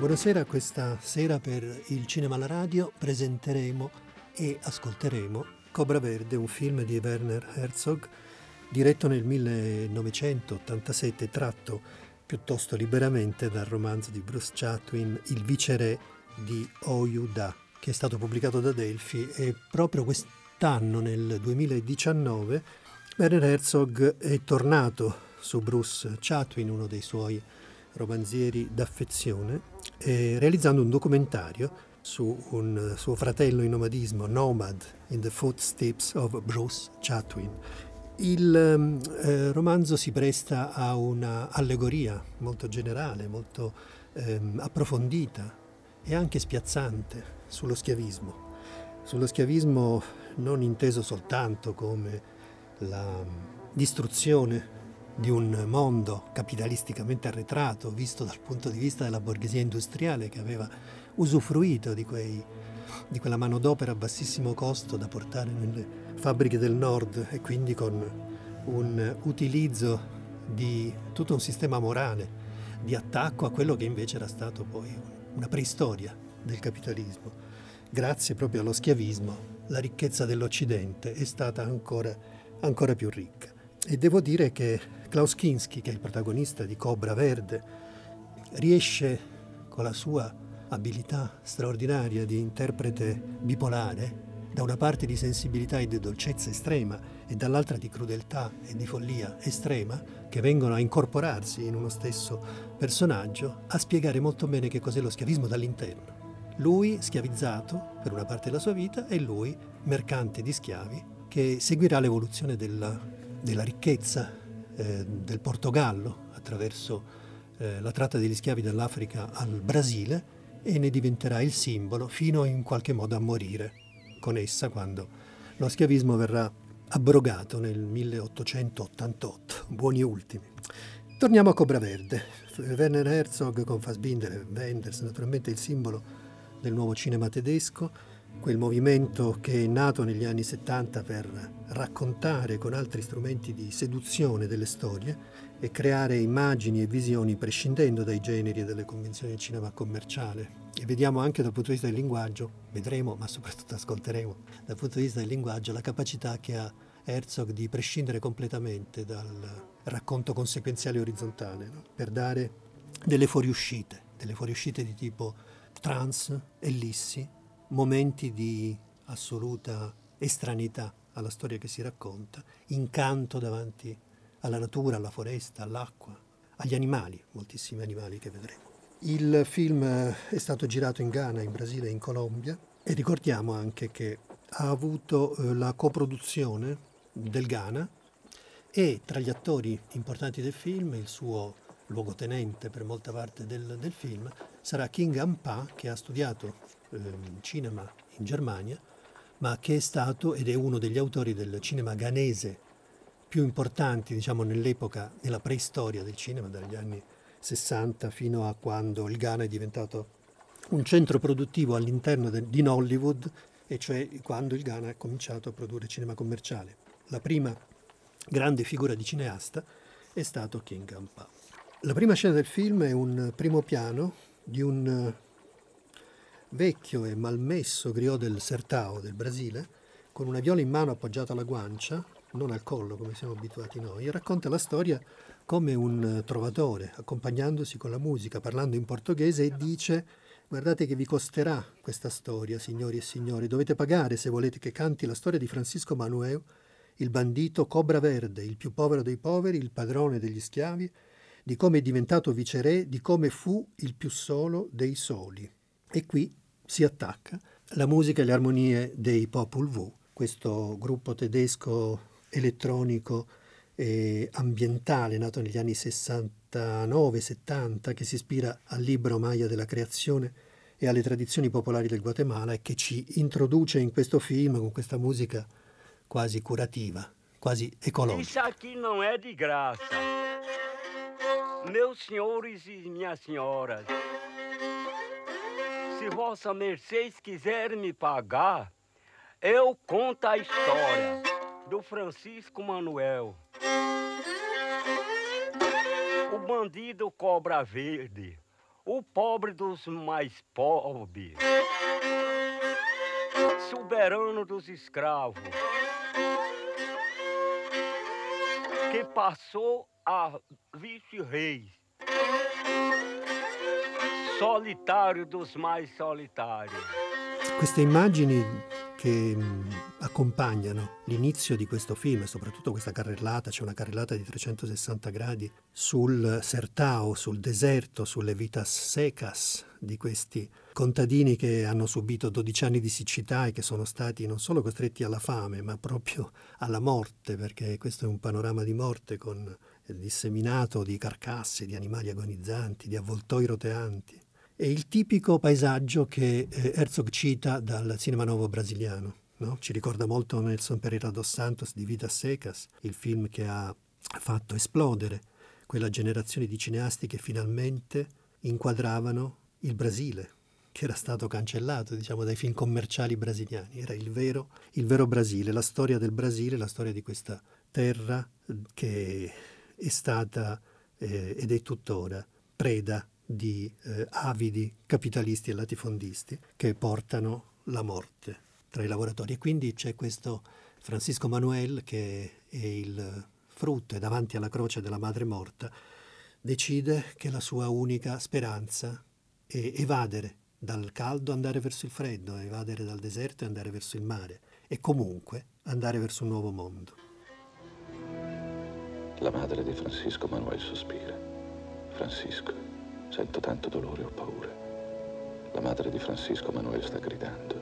Buonasera, questa sera per il Cinema alla Radio presenteremo e ascolteremo Cobra Verde, un film di Werner Herzog diretto nel 1987, tratto piuttosto liberamente dal romanzo di Bruce Chatwin Il viceré di Oyuda, che è stato pubblicato da Delphi. E proprio quest'anno, nel 2019, Werner Herzog è tornato su Bruce Chatwin, uno dei suoi romanzieri d'affezione, eh, realizzando un documentario su un suo fratello in nomadismo, Nomad in the Footsteps of Bruce Chatwin. Il ehm, eh, romanzo si presta a un'allegoria molto generale, molto eh, approfondita e anche spiazzante sullo schiavismo. Sullo schiavismo non inteso soltanto come la distruzione di un mondo capitalisticamente arretrato, visto dal punto di vista della borghesia industriale che aveva usufruito di, quei, di quella manodopera a bassissimo costo da portare nelle fabbriche del nord e quindi con un utilizzo di tutto un sistema morale di attacco a quello che invece era stato poi una preistoria del capitalismo. Grazie proprio allo schiavismo la ricchezza dell'Occidente è stata ancora, ancora più ricca. E devo dire che Klaus Kinski, che è il protagonista di Cobra Verde, riesce con la sua abilità straordinaria di interprete bipolare, da una parte di sensibilità e di dolcezza estrema e dall'altra di crudeltà e di follia estrema, che vengono a incorporarsi in uno stesso personaggio, a spiegare molto bene che cos'è lo schiavismo dall'interno. Lui schiavizzato per una parte della sua vita e lui mercante di schiavi che seguirà l'evoluzione della, della ricchezza eh, del Portogallo attraverso eh, la tratta degli schiavi dall'Africa al Brasile e ne diventerà il simbolo fino in qualche modo a morire con essa quando lo schiavismo verrà abrogato nel 1888, buoni ultimi. Torniamo a Cobra Verde. Werner Herzog con Fassbinder e Wenders, naturalmente il simbolo del nuovo cinema tedesco, quel movimento che è nato negli anni 70 per raccontare con altri strumenti di seduzione delle storie e creare immagini e visioni prescindendo dai generi e dalle convenzioni del cinema commerciale. E vediamo anche dal punto di vista del linguaggio, vedremo ma soprattutto ascolteremo, dal punto di vista del linguaggio la capacità che ha Herzog di prescindere completamente dal racconto conseguenziale orizzontale, no? per dare delle fuoriuscite, delle fuoriuscite di tipo trans, ellissi, momenti di assoluta estranità alla storia che si racconta, incanto davanti alla natura, alla foresta, all'acqua, agli animali, moltissimi animali che vedremo. Il film è stato girato in Ghana, in Brasile e in Colombia e ricordiamo anche che ha avuto eh, la coproduzione del Ghana e tra gli attori importanti del film il suo luogotenente per molta parte del, del film sarà King Ampa che ha studiato eh, cinema in Germania, ma che è stato ed è uno degli autori del cinema ghanese più importanti, diciamo, nell'epoca, nella preistoria del cinema, dagli anni 60 fino a quando il Ghana è diventato un centro produttivo all'interno de, di Nollywood, e cioè quando il Ghana ha cominciato a produrre cinema commerciale. La prima grande figura di cineasta è stato King Ampa. La prima scena del film è un primo piano di un vecchio e malmesso griot del Sertao del Brasile, con una viola in mano appoggiata alla guancia, non al collo come siamo abituati noi, racconta la storia come un trovatore, accompagnandosi con la musica, parlando in portoghese e dice guardate che vi costerà questa storia, signori e signori, dovete pagare se volete che canti la storia di Francisco Manuel, il bandito Cobra Verde, il più povero dei poveri, il padrone degli schiavi, di come è diventato viceré, di come fu il più solo dei soli. E qui si attacca la musica e le armonie dei Popul V, questo gruppo tedesco elettronico e ambientale nato negli anni 69-70 che si ispira al libro Maya della creazione e alle tradizioni popolari del Guatemala e che ci introduce in questo film con questa musica quasi curativa, quasi ecologica. Isso aqui não é de graça. Meus senhores e minhas senhoras, se vossa mercês quiser me pagar, eu conto a história do Francisco Manuel. O bandido cobra verde, o pobre dos mais pobres, soberano dos escravos, que passou a vice-reis, solitário dos mais solitários. Queste immagini che mm, accompagnano l'inizio di questo film, soprattutto questa carrellata, c'è una carrellata di 360 gradi sul Sertao, sul deserto, sulle vitas secas di questi contadini che hanno subito 12 anni di siccità e che sono stati non solo costretti alla fame, ma proprio alla morte, perché questo è un panorama di morte con disseminato di carcasse, di animali agonizzanti, di avvoltoi roteanti è il tipico paesaggio che eh, Herzog cita dal cinema nuovo brasiliano. No? Ci ricorda molto Nelson Pereira dos Santos di Vidas Secas, il film che ha fatto esplodere quella generazione di cineasti che finalmente inquadravano il Brasile, che era stato cancellato diciamo, dai film commerciali brasiliani. Era il vero, il vero Brasile, la storia del Brasile, la storia di questa terra che è stata eh, ed è tuttora preda di eh, avidi capitalisti e latifondisti che portano la morte tra i lavoratori. E quindi c'è questo Francisco Manuel che è il frutto e davanti alla croce della madre morta decide che la sua unica speranza è evadere dal caldo, andare verso il freddo, evadere dal deserto e andare verso il mare e comunque andare verso un nuovo mondo. La madre di Francisco Manuel sospira. Francisco, Sento tanto dolore ho paura. La madre di Francisco Manuel sta gridando.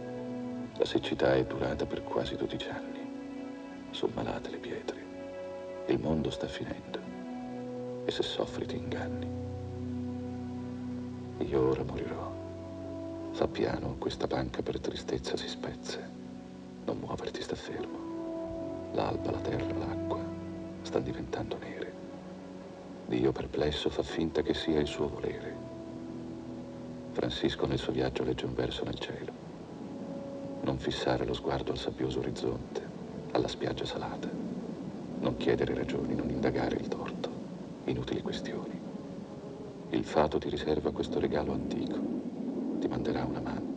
La siccità è durata per quasi 12 anni. Sono malate le pietre. Il mondo sta finendo. E se soffri ti inganni. Io ora morirò. Fa piano, questa panca per tristezza si spezza. Non muoverti, sta fermo. L'alba, la terra, l'acqua stanno diventando nere. Dio perplesso fa finta che sia il suo volere. Francisco nel suo viaggio legge un verso nel cielo. Non fissare lo sguardo al sabbioso orizzonte, alla spiaggia salata. Non chiedere ragioni, non indagare il torto. Inutili questioni. Il fato ti riserva questo regalo antico. Ti manderà un amante.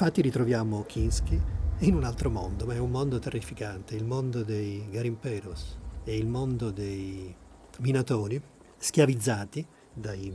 Infatti ritroviamo Kinski in un altro mondo, ma è un mondo terrificante, il mondo dei garimperos, è il mondo dei minatori schiavizzati dai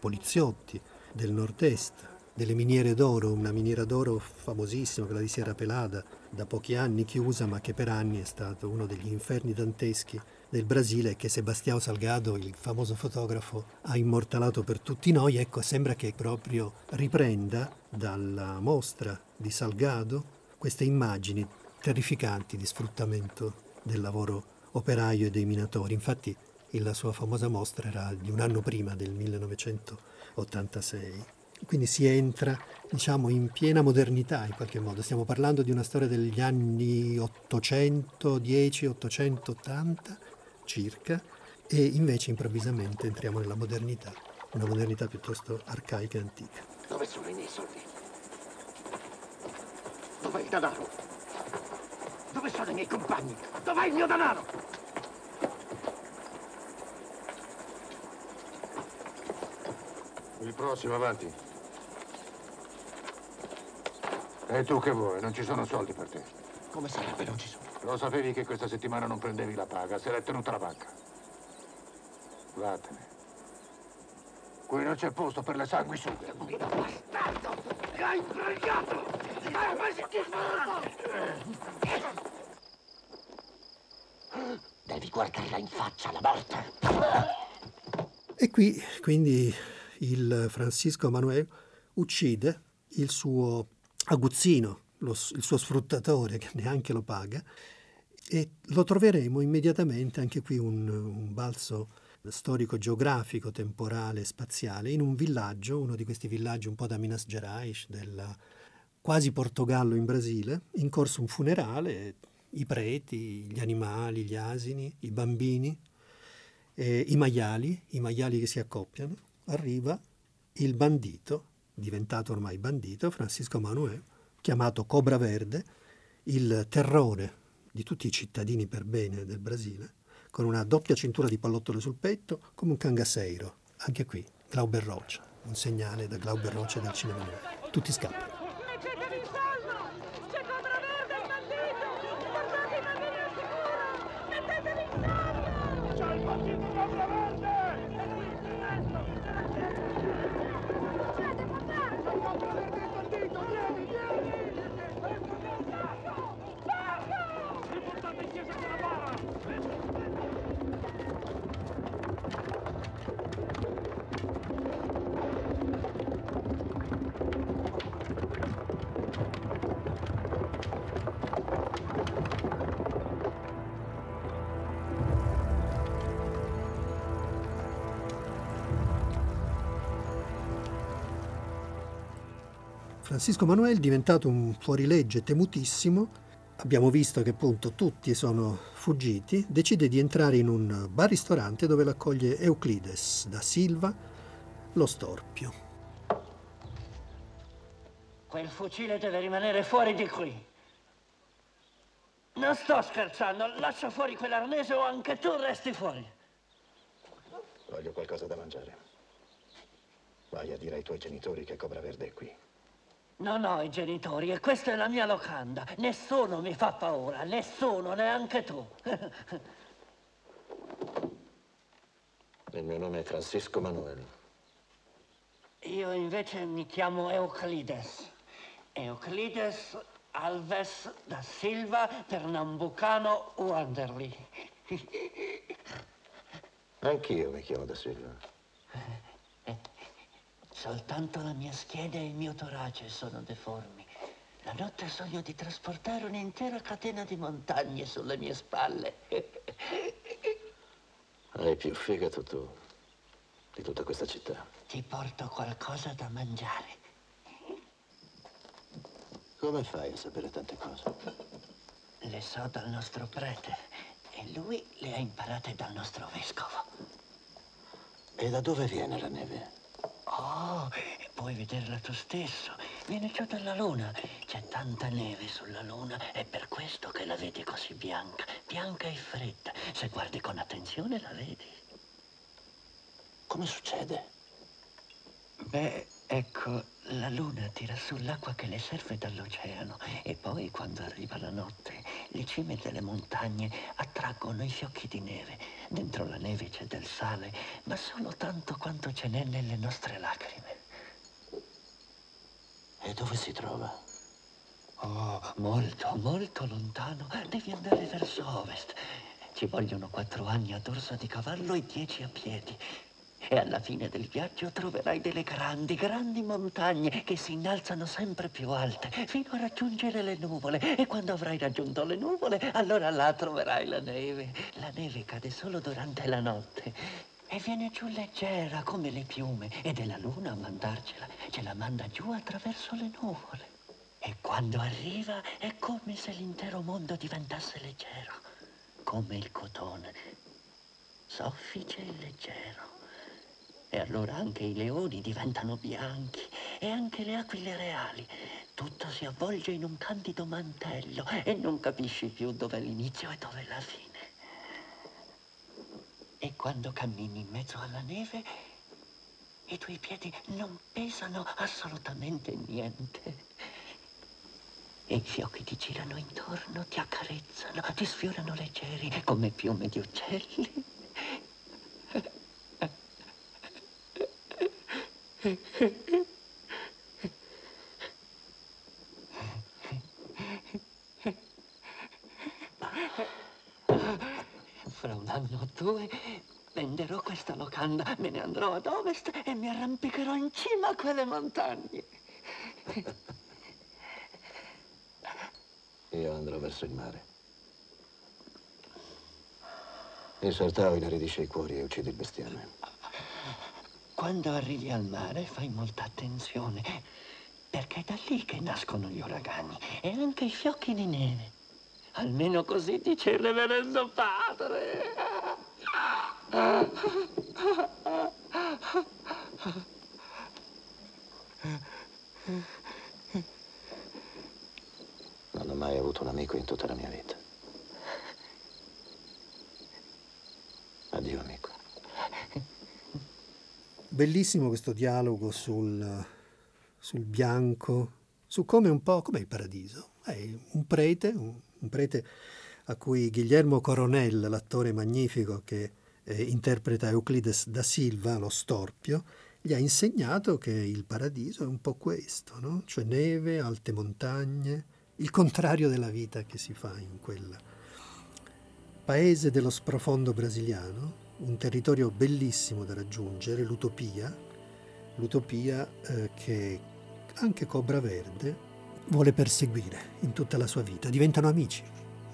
poliziotti del nord-est, delle miniere d'oro, una miniera d'oro famosissima, quella di Sierra Pelada, da pochi anni chiusa, ma che per anni è stato uno degli inferni danteschi del Brasile che Sebastião Salgado, il famoso fotografo, ha immortalato per tutti noi. Ecco, sembra che proprio riprenda dalla mostra di Salgado queste immagini terrificanti di sfruttamento del lavoro operaio e dei minatori. Infatti la sua famosa mostra era di un anno prima del 1986. Quindi si entra, diciamo, in piena modernità in qualche modo. Stiamo parlando di una storia degli anni 810-880 circa e invece improvvisamente entriamo nella modernità, una modernità piuttosto arcaica e antica. Dove sono i miei soldi? Dov'è il denaro? Dove sono i miei compagni? Dov'è il mio denaro? Il prossimo, avanti. E tu che vuoi? Non ci sono soldi per te. Come sarebbe non ci sono? Lo sapevi che questa settimana non prendevi la paga, se l'è tenuta la banca. Vattene. Qui non c'è posto per le sanguisughe. Guido bastardo! Mi hai imbrogliato! Mi hai Devi guardarla in faccia, la morte! E qui, quindi, il Francisco Manuel uccide il suo aguzzino, lo, il suo sfruttatore che neanche lo paga e lo troveremo immediatamente anche qui un, un balzo storico-geografico, temporale, spaziale, in un villaggio, uno di questi villaggi un po' da Minas Gerais, del quasi Portogallo in Brasile, in corso un funerale, i preti, gli animali, gli asini, i bambini, eh, i maiali, i maiali che si accoppiano, arriva il bandito diventato ormai bandito, Francisco Manuel, chiamato Cobra Verde, il terrore di tutti i cittadini per bene del Brasile, con una doppia cintura di pallottole sul petto, come un cangaseiro. Anche qui, Glauber Rocha, un segnale da Glauber Rocha del cinema. Tutti scappano. Francisco Manuel è diventato un fuorilegge temutissimo. Abbiamo visto che appunto tutti sono fuggiti. Decide di entrare in un bar-ristorante dove l'accoglie Euclides da Silva, lo storpio. Quel fucile deve rimanere fuori di qui. Non sto scherzando, lascia fuori quell'arnese o anche tu resti fuori. Voglio qualcosa da mangiare. Vai a dire ai tuoi genitori che Cobra Verde è qui. Non ho i genitori e questa è la mia locanda. Nessuno mi fa paura, nessuno, neanche tu. Il mio nome è Francisco Manuel. Io invece mi chiamo Euclides. Euclides Alves da Silva Pernambucano Wanderly. Anch'io mi chiamo da Silva. Soltanto la mia schiena e il mio torace sono deformi. La notte sogno di trasportare un'intera catena di montagne sulle mie spalle. Hai più fegato tu di tutta questa città. Ti porto qualcosa da mangiare. Come fai a sapere tante cose? Le so dal nostro prete e lui le ha imparate dal nostro vescovo. E da dove viene la neve? Oh, puoi vederla tu stesso. Viene giù dalla luna. C'è tanta neve sulla luna. È per questo che la vedi così bianca. Bianca e fredda. Se guardi con attenzione la vedi. Come succede? Beh, ecco, la luna tira su l'acqua che le serve dall'oceano e poi, quando arriva la notte, le cime delle montagne attraggono i fiocchi di neve. Dentro la neve c'è del sale, ma solo tanto quanto ce n'è nelle nostre lacrime. E dove si trova? Oh, molto, molto lontano. Devi andare verso ovest. Ci vogliono quattro anni a dorso di cavallo e dieci a piedi. E alla fine del viaggio troverai delle grandi, grandi montagne che si innalzano sempre più alte fino a raggiungere le nuvole. E quando avrai raggiunto le nuvole, allora là troverai la neve. La neve cade solo durante la notte. E viene giù leggera come le piume. Ed è la luna a mandarcela. Ce la manda giù attraverso le nuvole. E quando arriva è come se l'intero mondo diventasse leggero. Come il cotone. Soffice e leggero. E allora anche i leoni diventano bianchi e anche le aquile reali. Tutto si avvolge in un candido mantello e non capisci più dove è l'inizio e dove è la fine. E quando cammini in mezzo alla neve, i tuoi piedi non pesano assolutamente niente. E i fiocchi ti girano intorno, ti accarezzano, ti sfiorano leggeri come piume di uccelli. Fra un anno o due venderò questa locanda, me ne andrò ad ovest e mi arrampicherò in cima a quelle montagne. Io andrò verso il mare. Il sartao inaridisce i cuori e uccide il bestiame. Quando arrivi al mare fai molta attenzione, perché è da lì che nascono gli uragani e anche i fiocchi di neve. Almeno così dice il reverendo padre. Non ho mai avuto un amico in tutta la mia vita. Addio, amico. Bellissimo questo dialogo sul, sul bianco, su come un po' come il paradiso. È un prete, un, un prete a cui Guillermo Coronel, l'attore magnifico che eh, interpreta Euclides da Silva, lo storpio, gli ha insegnato che il paradiso è un po' questo, no? cioè neve, alte montagne, il contrario della vita che si fa in quel paese dello sprofondo brasiliano, un territorio bellissimo da raggiungere, l'utopia, l'utopia eh, che anche Cobra Verde vuole perseguire in tutta la sua vita. Diventano amici,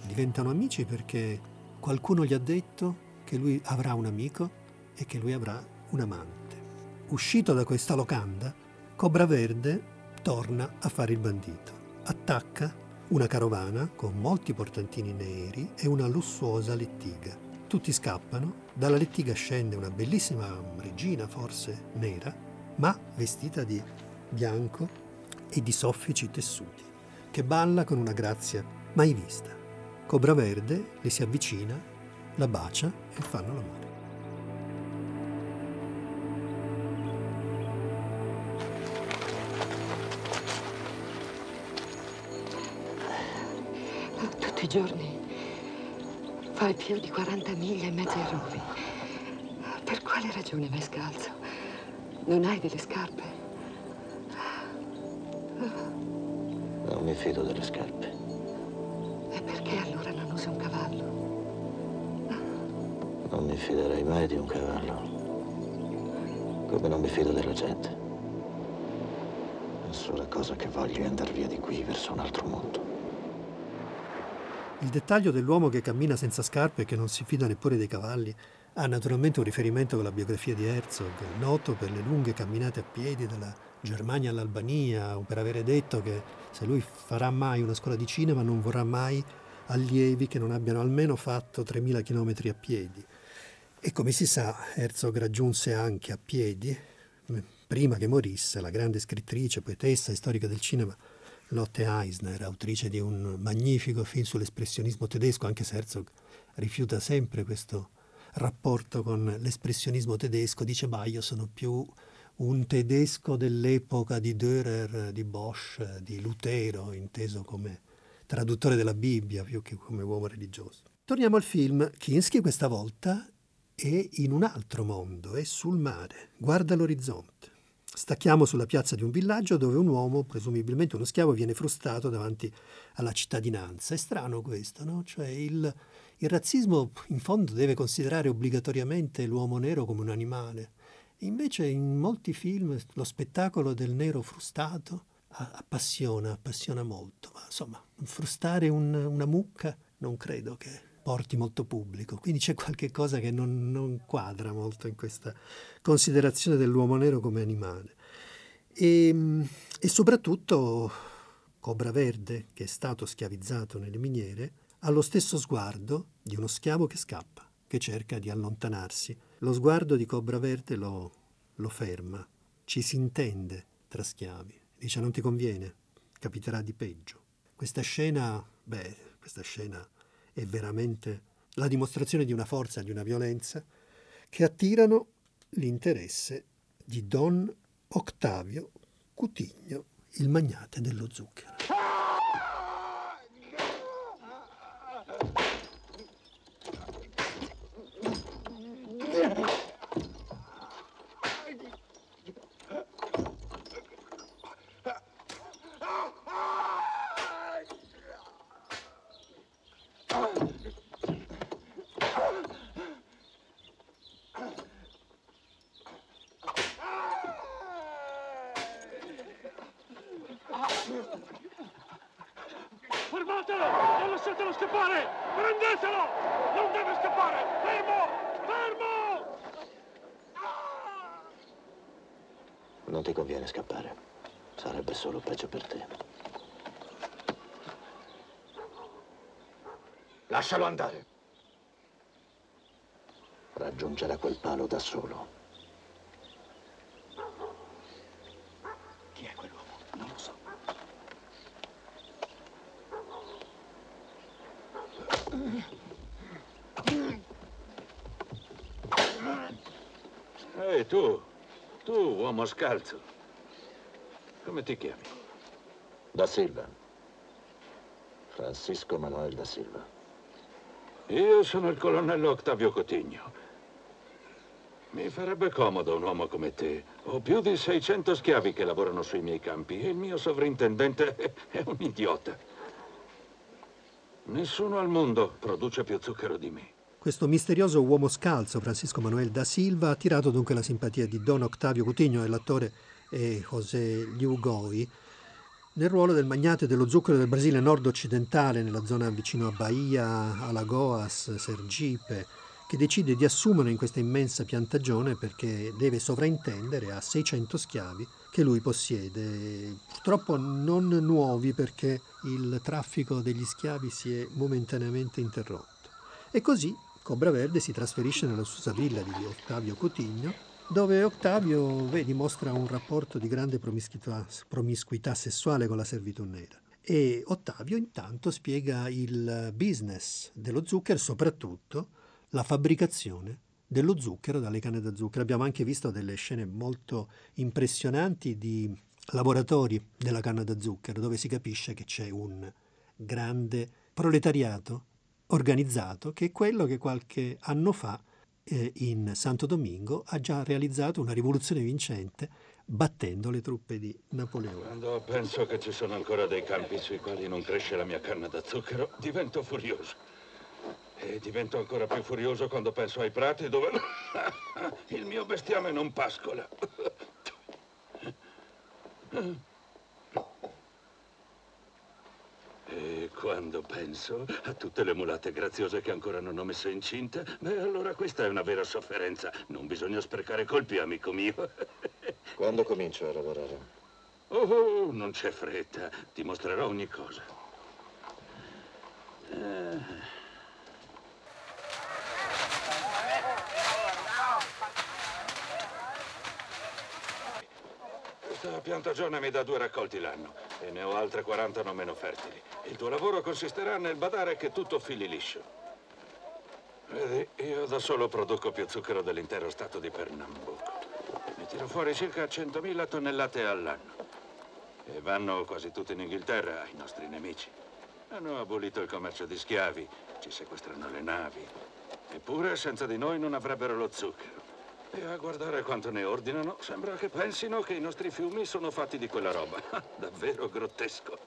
diventano amici perché qualcuno gli ha detto che lui avrà un amico e che lui avrà un amante. Uscito da questa locanda, Cobra Verde torna a fare il bandito. Attacca una carovana con molti portantini neri e una lussuosa lettiga. Tutti scappano, dalla lettiga scende una bellissima regina, forse nera, ma vestita di bianco e di soffici tessuti, che balla con una grazia mai vista. Cobra Verde le si avvicina, la bacia e fanno l'amore. Tutti i giorni fai più di 40 miglia in mezzo ai rovi. Per quale ragione vai scalzo? Non hai delle scarpe? Non mi fido delle scarpe. E perché allora non usi un cavallo? Non mi fiderei mai di un cavallo. Come non mi fido della gente. La sola cosa che voglio è andare via di qui verso un altro mondo. Il dettaglio dell'uomo che cammina senza scarpe e che non si fida neppure dei cavalli ha naturalmente un riferimento con la biografia di Herzog, noto per le lunghe camminate a piedi dalla Germania all'Albania, o per avere detto che se lui farà mai una scuola di cinema non vorrà mai allievi che non abbiano almeno fatto 3.000 km a piedi. E come si sa, Herzog raggiunse anche a piedi, prima che morisse, la grande scrittrice, poetessa e storica del cinema Lotte Eisner, autrice di un magnifico film sull'espressionismo tedesco, anche se Herzog rifiuta sempre questo rapporto con l'espressionismo tedesco, dice ma io sono più un tedesco dell'epoca di Dürer, di Bosch, di Lutero, inteso come traduttore della Bibbia più che come uomo religioso. Torniamo al film. Kinski questa volta è in un altro mondo, è sul mare, guarda l'orizzonte. Stacchiamo sulla piazza di un villaggio dove un uomo, presumibilmente uno schiavo, viene frustato davanti alla cittadinanza. È strano questo, no? Cioè il, il razzismo in fondo deve considerare obbligatoriamente l'uomo nero come un animale. Invece in molti film lo spettacolo del nero frustato appassiona, appassiona molto. Ma insomma, frustare un, una mucca non credo che porti molto pubblico. Quindi c'è qualche cosa che non, non quadra molto in questa considerazione dell'uomo nero come animale. E, e soprattutto Cobra Verde, che è stato schiavizzato nelle miniere, ha lo stesso sguardo di uno schiavo che scappa, che cerca di allontanarsi. Lo sguardo di Cobra Verde lo, lo ferma, ci si intende tra schiavi. Dice non ti conviene, capiterà di peggio. Questa scena, beh, questa scena è veramente la dimostrazione di una forza, di una violenza che attirano l'interesse di Don Octavio Cutigno, il magnate dello zucchero. Lascialo andare. Raggiungerà quel palo da solo. Chi è quell'uomo? Non lo so. Ehi, hey, tu, tu, uomo scalzo. Come ti chiami? Da Silva. Francisco Manuel da Silva. Io sono il colonnello Octavio Cotigno. Mi farebbe comodo un uomo come te. Ho più di 600 schiavi che lavorano sui miei campi e il mio sovrintendente è un idiota. Nessuno al mondo produce più zucchero di me. Questo misterioso uomo scalzo, Francisco Manuel da Silva, ha attirato dunque la simpatia di Don Octavio Coutinho e l'attore José Liu Goi, nel ruolo del magnate dello zucchero del Brasile nord-occidentale, nella zona vicino a Bahia, Alagoas, Sergipe, che decide di assumere in questa immensa piantagione perché deve sovraintendere a 600 schiavi che lui possiede, purtroppo non nuovi perché il traffico degli schiavi si è momentaneamente interrotto. E così Cobra Verde si trasferisce nella sua villa di Ottavio Cotigno, dove Ottavio vedi, dimostra un rapporto di grande promiscuità, promiscuità sessuale con la servitù nera. E Ottavio intanto spiega il business dello zucchero, soprattutto la fabbricazione dello zucchero dalle canne da zucchero. Abbiamo anche visto delle scene molto impressionanti di laboratori della canna da zucchero, dove si capisce che c'è un grande proletariato organizzato, che è quello che qualche anno fa eh, in Santo Domingo ha già realizzato una rivoluzione vincente battendo le truppe di Napoleone. Quando penso che ci sono ancora dei campi sui quali non cresce la mia canna da zucchero, divento furioso. E divento ancora più furioso quando penso ai prati dove il mio bestiame non pascola. E quando penso a tutte le mulate graziose che ancora non ho messo incinta, beh, allora questa è una vera sofferenza. Non bisogna sprecare colpi, amico mio. Quando comincio a lavorare? Oh, non c'è fretta. Ti mostrerò ogni cosa. Eh... Questa piantagione mi dà due raccolti l'anno e ne ho altre 40 non meno fertili. Il tuo lavoro consisterà nel badare che tutto fili liscio. Vedi, io da solo produco più zucchero dell'intero stato di Pernambuco. Mi tiro fuori circa 100.000 tonnellate all'anno. E vanno quasi tutte in Inghilterra ai nostri nemici. Hanno abolito il commercio di schiavi, ci sequestrano le navi. Eppure senza di noi non avrebbero lo zucchero. E a guardare quanto ne ordinano, sembra che pensino che i nostri fiumi sono fatti di quella roba. Davvero grottesco.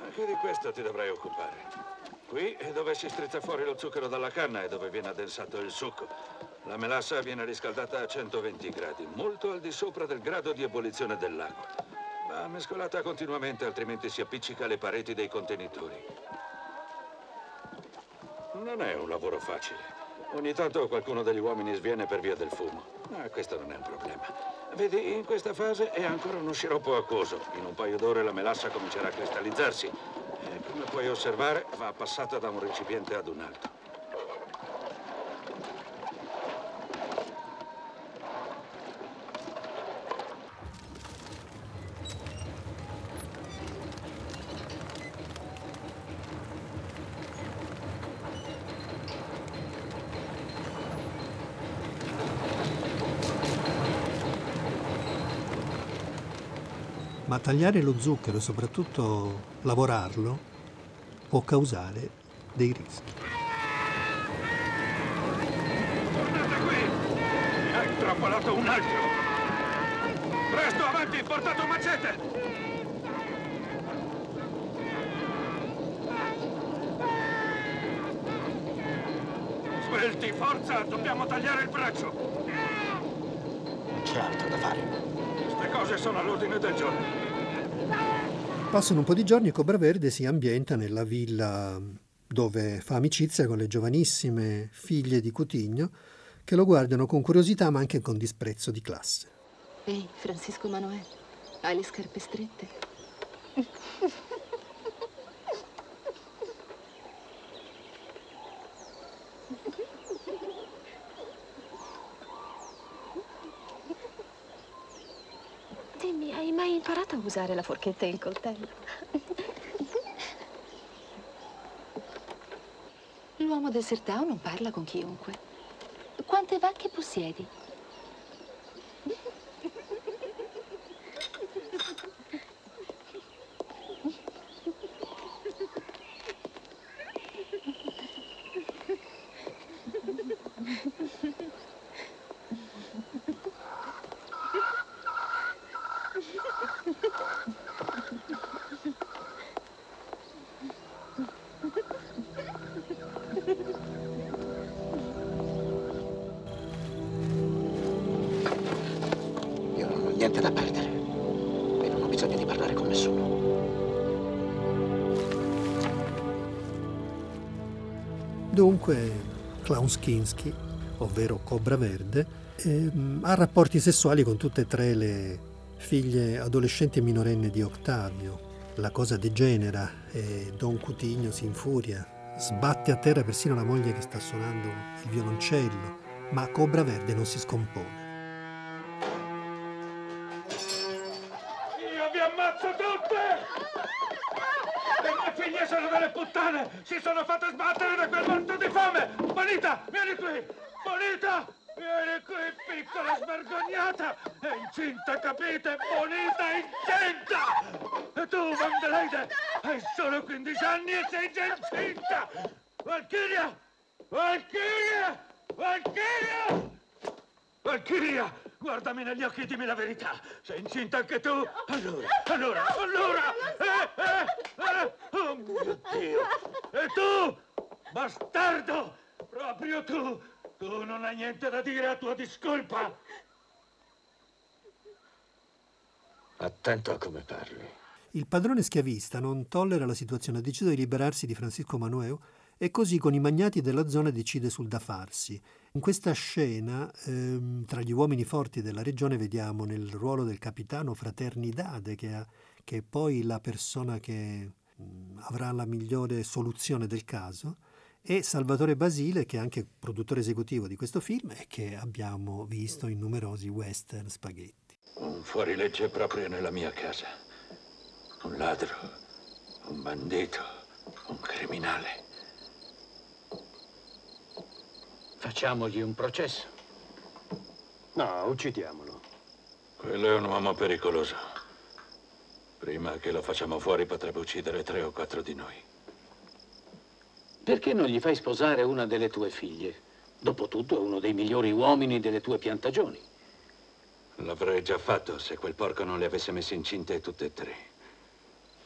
Anche di questo ti dovrai occupare. Qui è dove si strizza fuori lo zucchero dalla canna e dove viene addensato il succo. La melassa viene riscaldata a 120 gradi, molto al di sopra del grado di ebollizione dell'acqua. Va mescolata continuamente, altrimenti si appiccica alle pareti dei contenitori. Non è un lavoro facile. Ogni tanto qualcuno degli uomini sviene per via del fumo. Ma questo non è un problema. Vedi, in questa fase è ancora uno sciroppo acquoso. In un paio d'ore la melassa comincerà a cristallizzarsi. E come puoi osservare, va passata da un recipiente ad un altro. Ma tagliare lo zucchero e soprattutto lavorarlo può causare dei rischi. Tornate qui! Ha intrappolato un altro! Presto, avanti, portate un macete! Svelti, forza! Dobbiamo tagliare il braccio! C'è altro da fare. Queste cose sono all'ordine del giorno. Passano un po' di giorni e Cobra Verde si ambienta nella villa dove fa amicizia con le giovanissime figlie di Cutigno che lo guardano con curiosità ma anche con disprezzo di classe. Ehi, Francisco Manuel, hai le scarpe strette? Dimmi, hai imparato a usare la forchetta e il coltello? L'uomo del Sertao non parla con chiunque. Quante vacche possiedi? Klaus Kinski, ovvero Cobra Verde, ehm, ha rapporti sessuali con tutte e tre le figlie adolescenti e minorenni di Octavio. La cosa degenera e Don Cutigno si infuria, sbatte a terra persino la moglie che sta suonando il violoncello, ma Cobra Verde non si scompone. Io vi ammazzo tutte! Le mie figlie sono delle puttane! Si sono fatte sbattere da quel! Bonita, vieni qui! Bonita! Vieni qui, piccola svergognata! È incinta, capite? Bonita è incinta! E tu, Vandeleide, hai solo 15 anni e sei già incinta! Valchiria! Valchiria! Valchiria! Valchiria, guardami negli occhi e dimmi la verità. Sei incinta anche tu? Allora, allora, allora! Eh, eh, eh! Oh mio Dio! E tu, bastardo! Proprio tu! Tu non hai niente da dire a tua discolpa! Attento a come parli. Il padrone schiavista non tollera la situazione, decide di liberarsi di Francisco Manueu e così con i magnati della zona decide sul da farsi. In questa scena, ehm, tra gli uomini forti della regione, vediamo nel ruolo del capitano Fraternidade, che, ha- che è poi la persona che mh, avrà la migliore soluzione del caso, e Salvatore Basile, che è anche produttore esecutivo di questo film e che abbiamo visto in numerosi western spaghetti. Un fuorilegge proprio nella mia casa. Un ladro, un bandito, un criminale. Facciamogli un processo. No, uccidiamolo. Quello è un uomo pericoloso. Prima che lo facciamo fuori potrebbe uccidere tre o quattro di noi. Perché non gli fai sposare una delle tue figlie? Dopotutto è uno dei migliori uomini delle tue piantagioni. L'avrei già fatto se quel porco non le avesse messe incinte tutte e tre.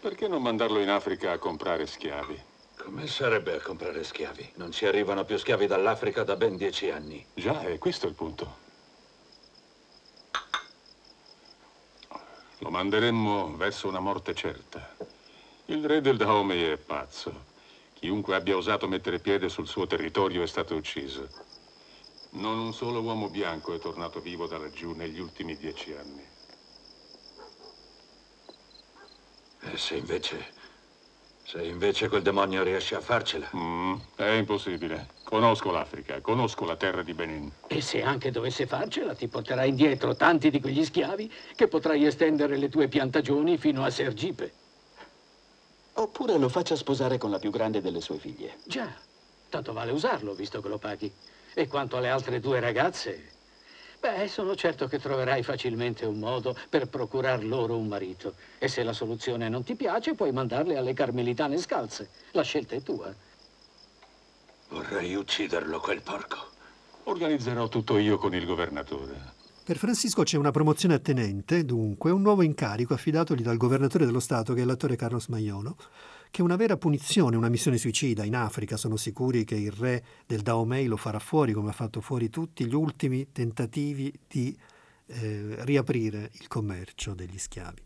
Perché non mandarlo in Africa a comprare schiavi? Come sarebbe a comprare schiavi? Non ci arrivano più schiavi dall'Africa da ben dieci anni. Già, e questo è il punto. Lo manderemmo verso una morte certa. Il re del Dahomey è pazzo. Chiunque abbia osato mettere piede sul suo territorio è stato ucciso. Non un solo uomo bianco è tornato vivo da laggiù negli ultimi dieci anni. E se invece... Se invece quel demonio riesce a farcela? Mm, è impossibile. Conosco l'Africa, conosco la terra di Benin. E se anche dovesse farcela, ti porterà indietro tanti di quegli schiavi che potrai estendere le tue piantagioni fino a Sergipe. Oppure lo faccia sposare con la più grande delle sue figlie. Già, tanto vale usarlo, visto che lo paghi. E quanto alle altre due ragazze, beh, sono certo che troverai facilmente un modo per procurar loro un marito. E se la soluzione non ti piace, puoi mandarle alle carmelitane scalze. La scelta è tua. Vorrei ucciderlo, quel porco. Organizzerò tutto io con il governatore. Per Francisco c'è una promozione a tenente, dunque, un nuovo incarico affidatogli dal governatore dello Stato, che è l'attore Carlos Maiolo, che è una vera punizione, una missione suicida. In Africa sono sicuri che il re del Dahomey lo farà fuori, come ha fatto fuori tutti gli ultimi tentativi di eh, riaprire il commercio degli schiavi.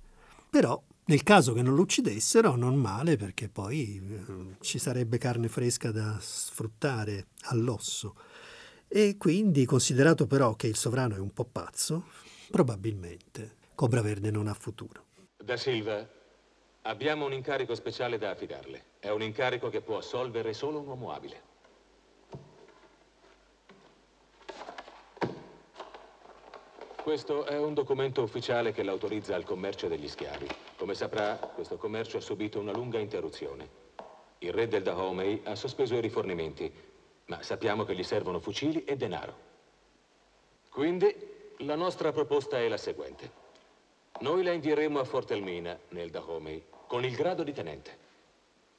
Però, nel caso che non lo uccidessero, non male, perché poi eh, ci sarebbe carne fresca da sfruttare all'osso. E quindi, considerato però che il sovrano è un po' pazzo, probabilmente Cobra Verde non ha futuro. Da Silva, abbiamo un incarico speciale da affidarle. È un incarico che può assolvere solo un uomo abile. Questo è un documento ufficiale che l'autorizza al commercio degli schiavi. Come saprà, questo commercio ha subito una lunga interruzione. Il re del Dahomey ha sospeso i rifornimenti, ma sappiamo che gli servono fucili e denaro. Quindi la nostra proposta è la seguente. Noi la invieremo a Fortelmina, nel Dahomey, con il grado di tenente.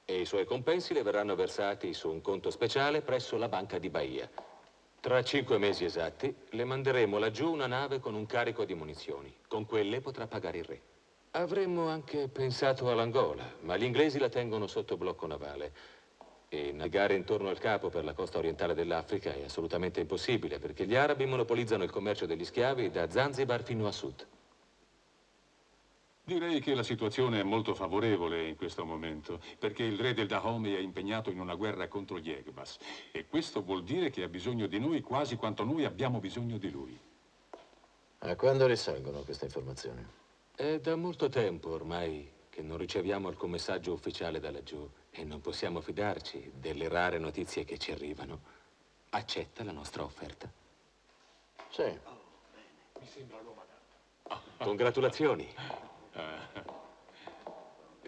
E i suoi compensi le verranno versati su un conto speciale presso la Banca di Bahia. Tra cinque mesi esatti le manderemo laggiù una nave con un carico di munizioni. Con quelle potrà pagare il re. Avremmo anche pensato all'Angola, ma gli inglesi la tengono sotto blocco navale. E navigare intorno al capo per la costa orientale dell'Africa è assolutamente impossibile, perché gli arabi monopolizzano il commercio degli schiavi da Zanzibar fino a sud. Direi che la situazione è molto favorevole in questo momento, perché il re del Dahomey è impegnato in una guerra contro gli Egbas. E questo vuol dire che ha bisogno di noi quasi quanto noi abbiamo bisogno di lui. A quando risalgono queste informazioni? È da molto tempo ormai che non riceviamo alcun messaggio ufficiale da laggiù e non possiamo fidarci delle rare notizie che ci arrivano. Accetta la nostra offerta? Sì. Mi sembra l'uomo Congratulazioni.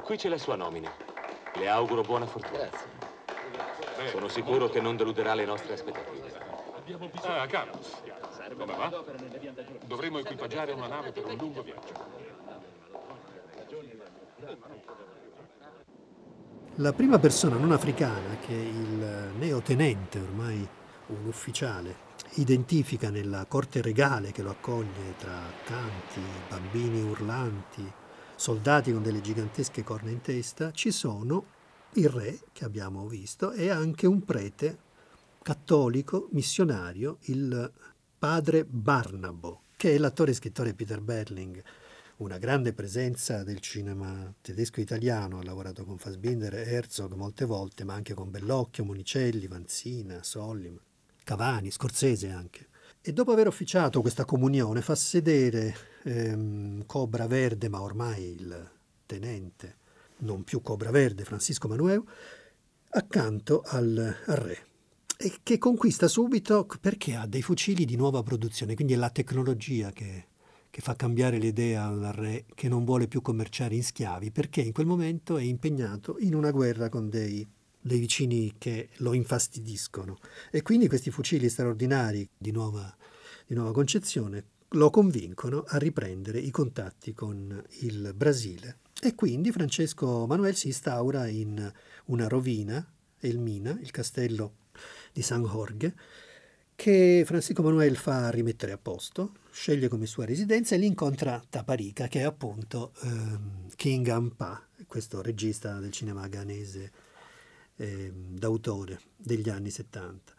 Qui c'è la sua nomina. Le auguro buona fortuna. Grazie. Sono sicuro che non deluderà le nostre aspettative. Ah, Carlos, come va? Dovremmo equipaggiare una nave per un lungo viaggio. La prima persona non africana che il neotenente, ormai un ufficiale, identifica nella corte regale che lo accoglie tra canti, bambini urlanti, soldati con delle gigantesche corna in testa, ci sono il re, che abbiamo visto, e anche un prete cattolico missionario, il padre Barnabo, che è l'attore e scrittore Peter Berling, una grande presenza del cinema tedesco-italiano, ha lavorato con Fassbinder e Herzog molte volte, ma anche con Bellocchio, Monicelli, Vanzina, Sollim, Cavani, Scorsese anche. E dopo aver officiato questa comunione fa sedere ehm, Cobra Verde, ma ormai il tenente, non più Cobra Verde, Francisco Manuel, accanto al, al re e che conquista subito perché ha dei fucili di nuova produzione, quindi è la tecnologia che che fa cambiare l'idea al re che non vuole più commerciare in schiavi perché in quel momento è impegnato in una guerra con dei, dei vicini che lo infastidiscono. E quindi questi fucili straordinari di nuova, di nuova concezione lo convincono a riprendere i contatti con il Brasile. E quindi Francesco Manuel si instaura in una rovina, Elmina, il castello di San Jorge, che Francisco Manuel fa rimettere a posto, sceglie come sua residenza e lì incontra Taparica, che è appunto ehm, King Ampa, questo regista del cinema ghanese ehm, d'autore degli anni 70,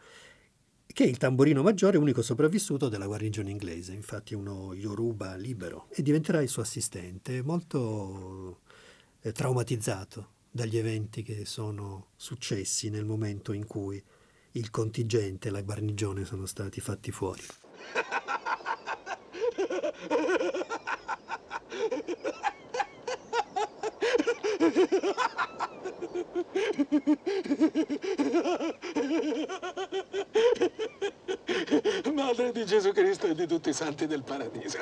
che è il tamburino maggiore unico sopravvissuto della guarnigione inglese, infatti uno Yoruba libero, e diventerà il suo assistente, molto eh, traumatizzato dagli eventi che sono successi nel momento in cui il contingente la guarnigione sono stati fatti fuori. Madre di Gesù Cristo e di tutti i santi del paradiso.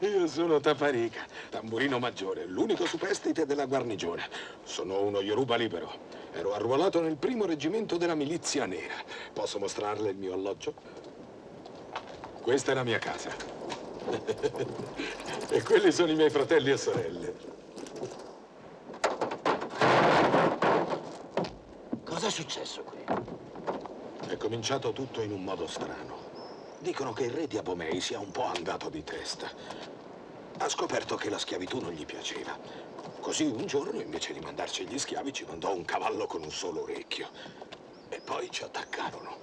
Io sono Taparica, tamburino maggiore, l'unico superstite della guarnigione. Sono uno Yoruba libero. Ero arruolato nel primo reggimento della milizia nera. Posso mostrarle il mio alloggio? Questa è la mia casa. e quelli sono i miei fratelli e sorelle. Cosa è successo qui? È cominciato tutto in un modo strano. Dicono che il re di Abomei sia un po' andato di testa. Ha scoperto che la schiavitù non gli piaceva. Così un giorno, invece di mandarci gli schiavi, ci mandò un cavallo con un solo orecchio. E poi ci attaccarono.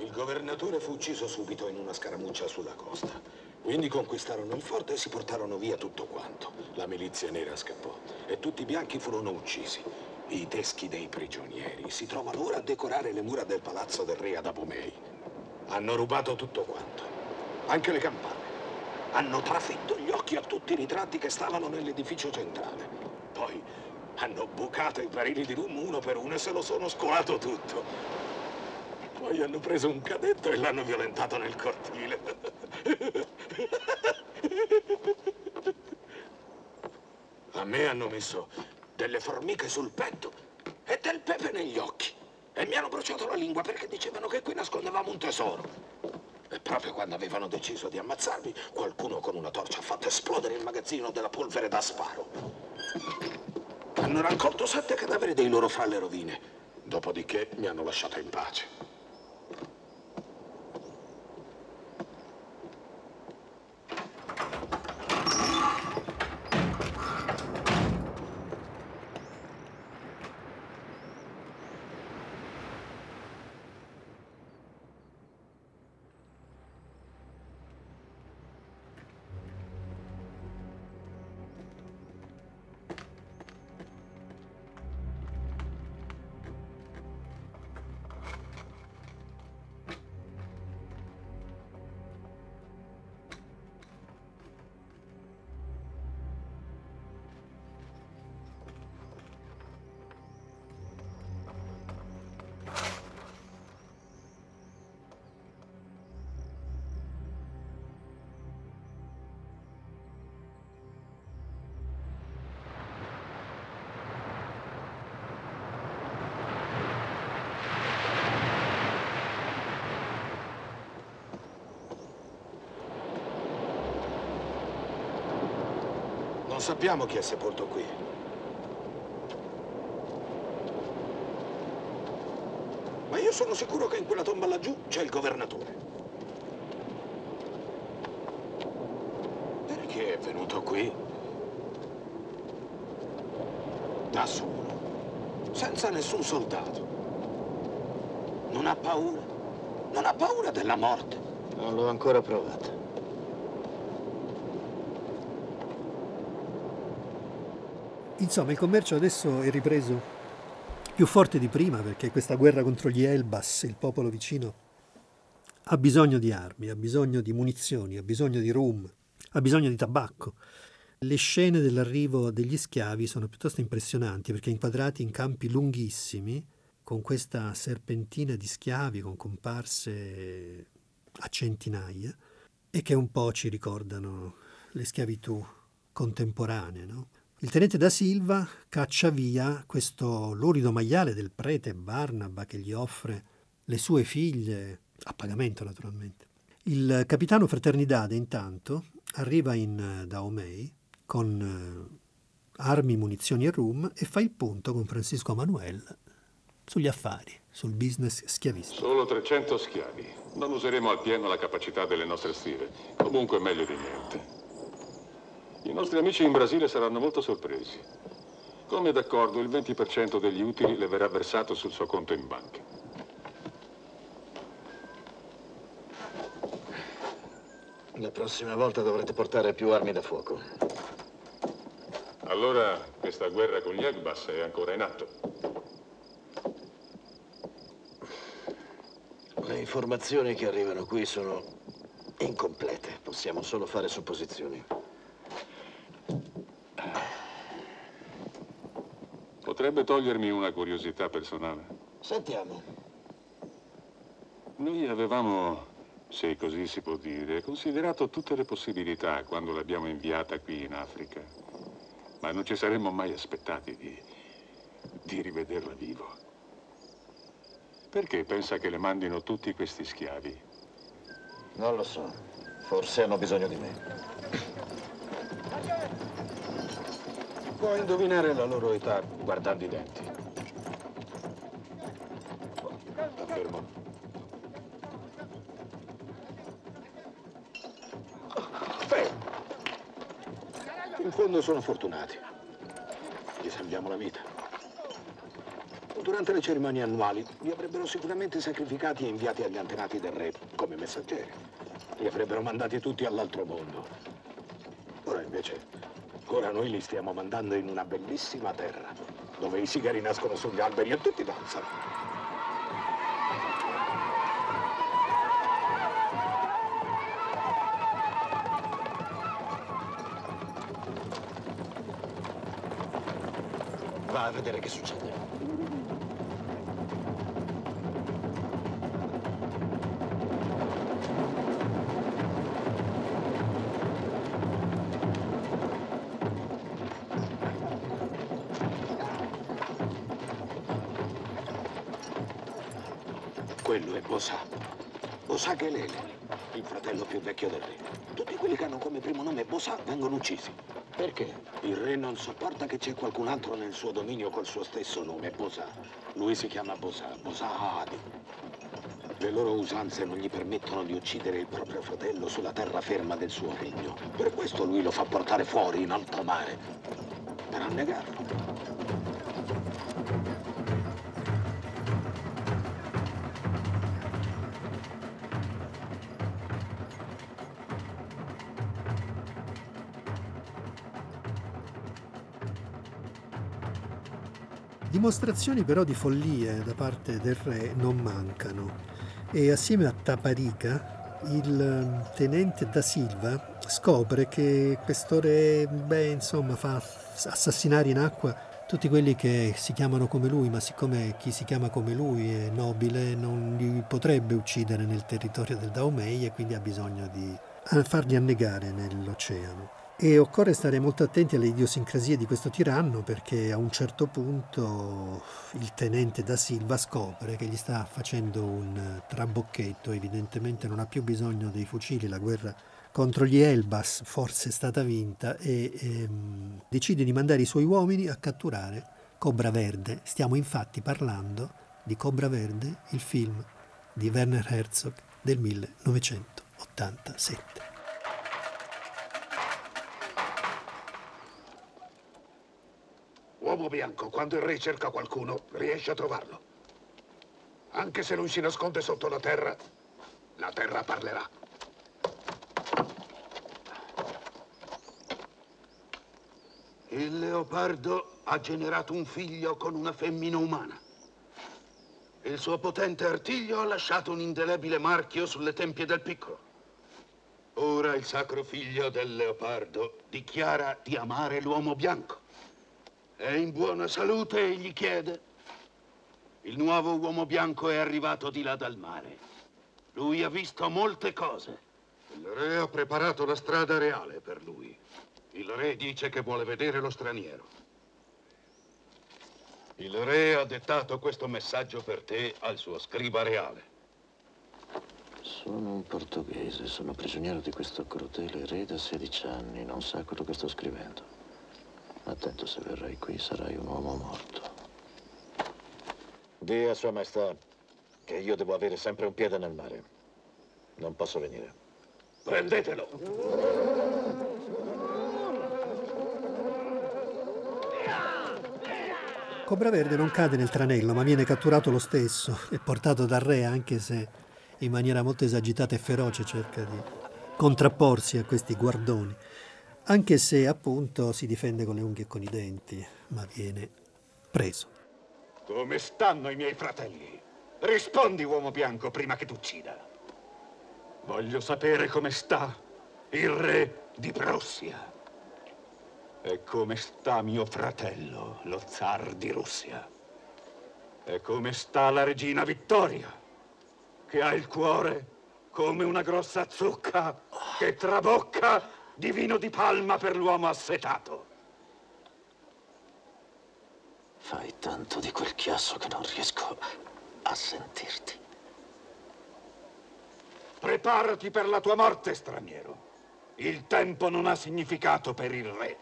Il governatore fu ucciso subito in una scaramuccia sulla costa. Quindi conquistarono il forte e si portarono via tutto quanto. La milizia nera scappò e tutti i bianchi furono uccisi. I teschi dei prigionieri si trovano ora a decorare le mura del palazzo del re ad Abomei. Hanno rubato tutto quanto, anche le campane. Hanno trafitto gli occhi a tutti i ritratti che stavano nell'edificio centrale. Poi hanno bucato i barili di rum uno per uno e se lo sono scolato tutto. Poi hanno preso un cadetto e l'hanno violentato nel cortile. A me hanno messo delle formiche sul petto e del pepe negli occhi. E mi hanno bruciato la lingua perché dicevano che qui nascondevamo un tesoro. E proprio quando avevano deciso di ammazzarmi, qualcuno con una torcia ha fatto esplodere il magazzino della polvere da sparo. Hanno raccolto sette cadaveri dei loro fra le rovine. Dopodiché mi hanno lasciato in pace. Sappiamo chi è sepolto qui. Ma io sono sicuro che in quella tomba laggiù c'è il governatore. Perché è venuto qui? Da solo, senza nessun soldato. Non ha paura. Non ha paura della morte. Non l'ho ancora provata. Insomma, il commercio adesso è ripreso più forte di prima perché questa guerra contro gli Elbas, il popolo vicino, ha bisogno di armi, ha bisogno di munizioni, ha bisogno di rum, ha bisogno di tabacco. Le scene dell'arrivo degli schiavi sono piuttosto impressionanti perché inquadrati in campi lunghissimi, con questa serpentina di schiavi, con comparse a centinaia, e che un po' ci ricordano le schiavitù contemporanee, no? Il tenente da Silva caccia via questo lurido maiale del prete Barnaba che gli offre le sue figlie, a pagamento naturalmente. Il capitano Fraternidade intanto arriva in Daomei con eh, armi, munizioni e rum e fa il punto con Francisco Manuel sugli affari, sul business schiavistico. Solo 300 schiavi. Non useremo al pieno la capacità delle nostre stive. Comunque meglio di niente. I nostri amici in Brasile saranno molto sorpresi. Come d'accordo, il 20% degli utili le verrà versato sul suo conto in banca. La prossima volta dovrete portare più armi da fuoco. Allora, questa guerra con gli Agbas è ancora in atto. Le informazioni che arrivano qui sono incomplete. Possiamo solo fare supposizioni. Potrebbe togliermi una curiosità personale. Sentiamo. Noi avevamo, se così si può dire, considerato tutte le possibilità quando l'abbiamo inviata qui in Africa. Ma non ci saremmo mai aspettati di, di rivederla vivo. Perché pensa che le mandino tutti questi schiavi? Non lo so. Forse hanno bisogno di me. Può indovinare la loro età guardando i denti. Fermo. Fermo. In fondo sono fortunati. Gli salviamo la vita. Durante le cerimonie annuali li avrebbero sicuramente sacrificati e inviati agli antenati del re come messaggeri. Li avrebbero mandati tutti all'altro mondo. Ora invece Ora noi li stiamo mandando in una bellissima terra, dove i sigari nascono sugli alberi e tutti danzano. Va a vedere che succede. Vecchio del re. Tutti quelli che hanno come primo nome Bosà vengono uccisi. Perché? Il re non sopporta che c'è qualcun altro nel suo dominio col suo stesso nome, Bosà. Lui si chiama Bosà, Bosà Adi. Le loro usanze non gli permettono di uccidere il proprio fratello sulla terraferma del suo regno. Per questo lui lo fa portare fuori in alto mare, per annegarlo. Dimostrazioni però di follia da parte del re non mancano e assieme a Taparica il ehm, tenente da Silva scopre che questo re, beh, insomma, fa assassinare in acqua tutti quelli che si chiamano come lui, ma siccome chi si chiama come lui è nobile, non li potrebbe uccidere nel territorio del Daomei e quindi ha bisogno di farli annegare nell'oceano. E occorre stare molto attenti alle idiosincrasie di questo tiranno perché a un certo punto il tenente da Silva scopre che gli sta facendo un trabocchetto, evidentemente non ha più bisogno dei fucili, la guerra contro gli Elbas forse è stata vinta e ehm, decide di mandare i suoi uomini a catturare Cobra Verde. Stiamo infatti parlando di Cobra Verde, il film di Werner Herzog del 1987. Uomo bianco, quando il re cerca qualcuno, riesce a trovarlo. Anche se lui si nasconde sotto la terra, la terra parlerà. Il leopardo ha generato un figlio con una femmina umana. Il suo potente artiglio ha lasciato un indelebile marchio sulle tempie del piccolo. Ora il sacro figlio del leopardo dichiara di amare l'uomo bianco. È in buona salute e gli chiede. Il nuovo uomo bianco è arrivato di là dal mare. Lui ha visto molte cose. Il re ha preparato la strada reale per lui. Il re dice che vuole vedere lo straniero. Il re ha dettato questo messaggio per te al suo scriba reale. Sono un portoghese, sono prigioniero di questo crudele re da 16 anni, non sa quello che sto scrivendo. Attento se verrai qui, sarai un uomo morto. Dì a Sua Maestà che io devo avere sempre un piede nel mare. Non posso venire. Prendetelo! Cobra Verde non cade nel tranello, ma viene catturato lo stesso e portato dal re, anche se in maniera molto esagitata e feroce cerca di contrapporsi a questi guardoni, anche se appunto si difende con le unghie e con i denti, ma viene preso. Come stanno i miei fratelli? Rispondi, uomo bianco, prima che tu uccida. Voglio sapere come sta il re di Prussia. E come sta mio fratello, lo zar di Russia. E come sta la regina Vittoria, che ha il cuore come una grossa zucca che trabocca di vino di palma per l'uomo assetato. Fai tanto di quel chiasso che non riesco a sentirti. Preparati per la tua morte, straniero. Il tempo non ha significato per il re.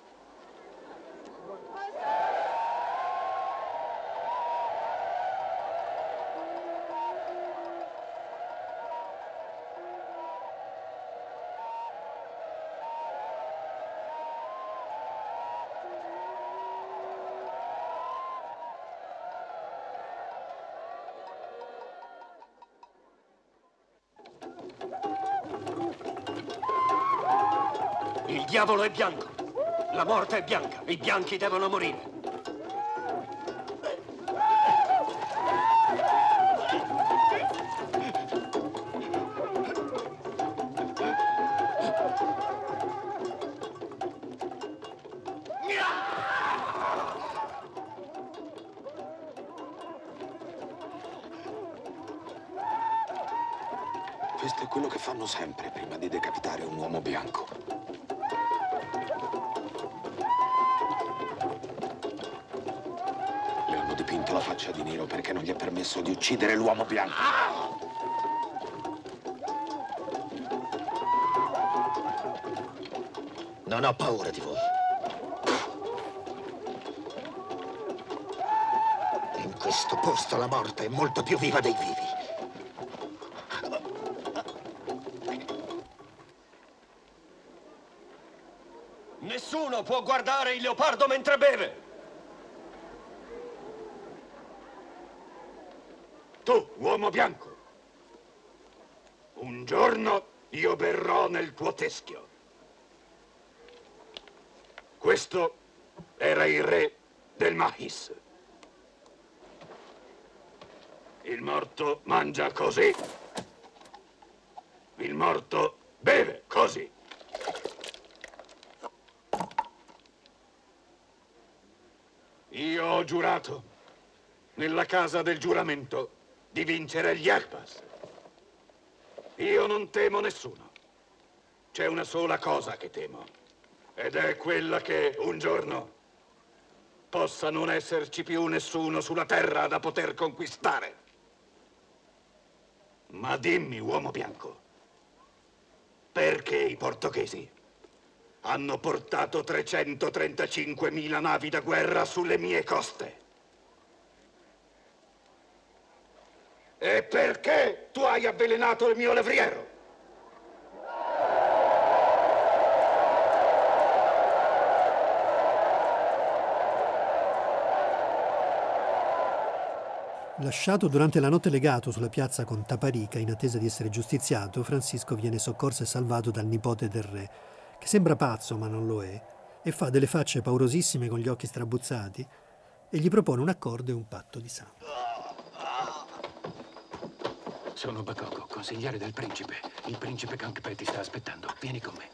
Diavolo è bianco. La morte è bianca. I bianchi devono morire. Questo è quello che fanno sempre prima di decapitare un uomo bianco. la faccia di Nero perché non gli è permesso di uccidere l'uomo bianco. Non ho paura di voi. In questo posto la morte è molto più viva dei vivi. Nessuno può guardare il leopardo mentre beve! Bianco, un giorno io berrò nel tuo teschio. Questo era il re del mais. Il morto mangia così. Il morto beve così. Io ho giurato, nella casa del giuramento, di vincere gli Elpas. Io non temo nessuno. C'è una sola cosa che temo. Ed è quella che un giorno possa non esserci più nessuno sulla terra da poter conquistare. Ma dimmi, uomo bianco, perché i portoghesi hanno portato 335.000 navi da guerra sulle mie coste? E perché tu hai avvelenato il mio levriero? Lasciato durante la notte legato sulla piazza con Taparica in attesa di essere giustiziato, Francisco viene soccorso e salvato dal nipote del re, che sembra pazzo ma non lo è, e fa delle facce paurosissime con gli occhi strabuzzati e gli propone un accordo e un patto di sangue. Sono Bakoko, consigliere del principe. Il principe Kankpe ti sta aspettando. Vieni con me.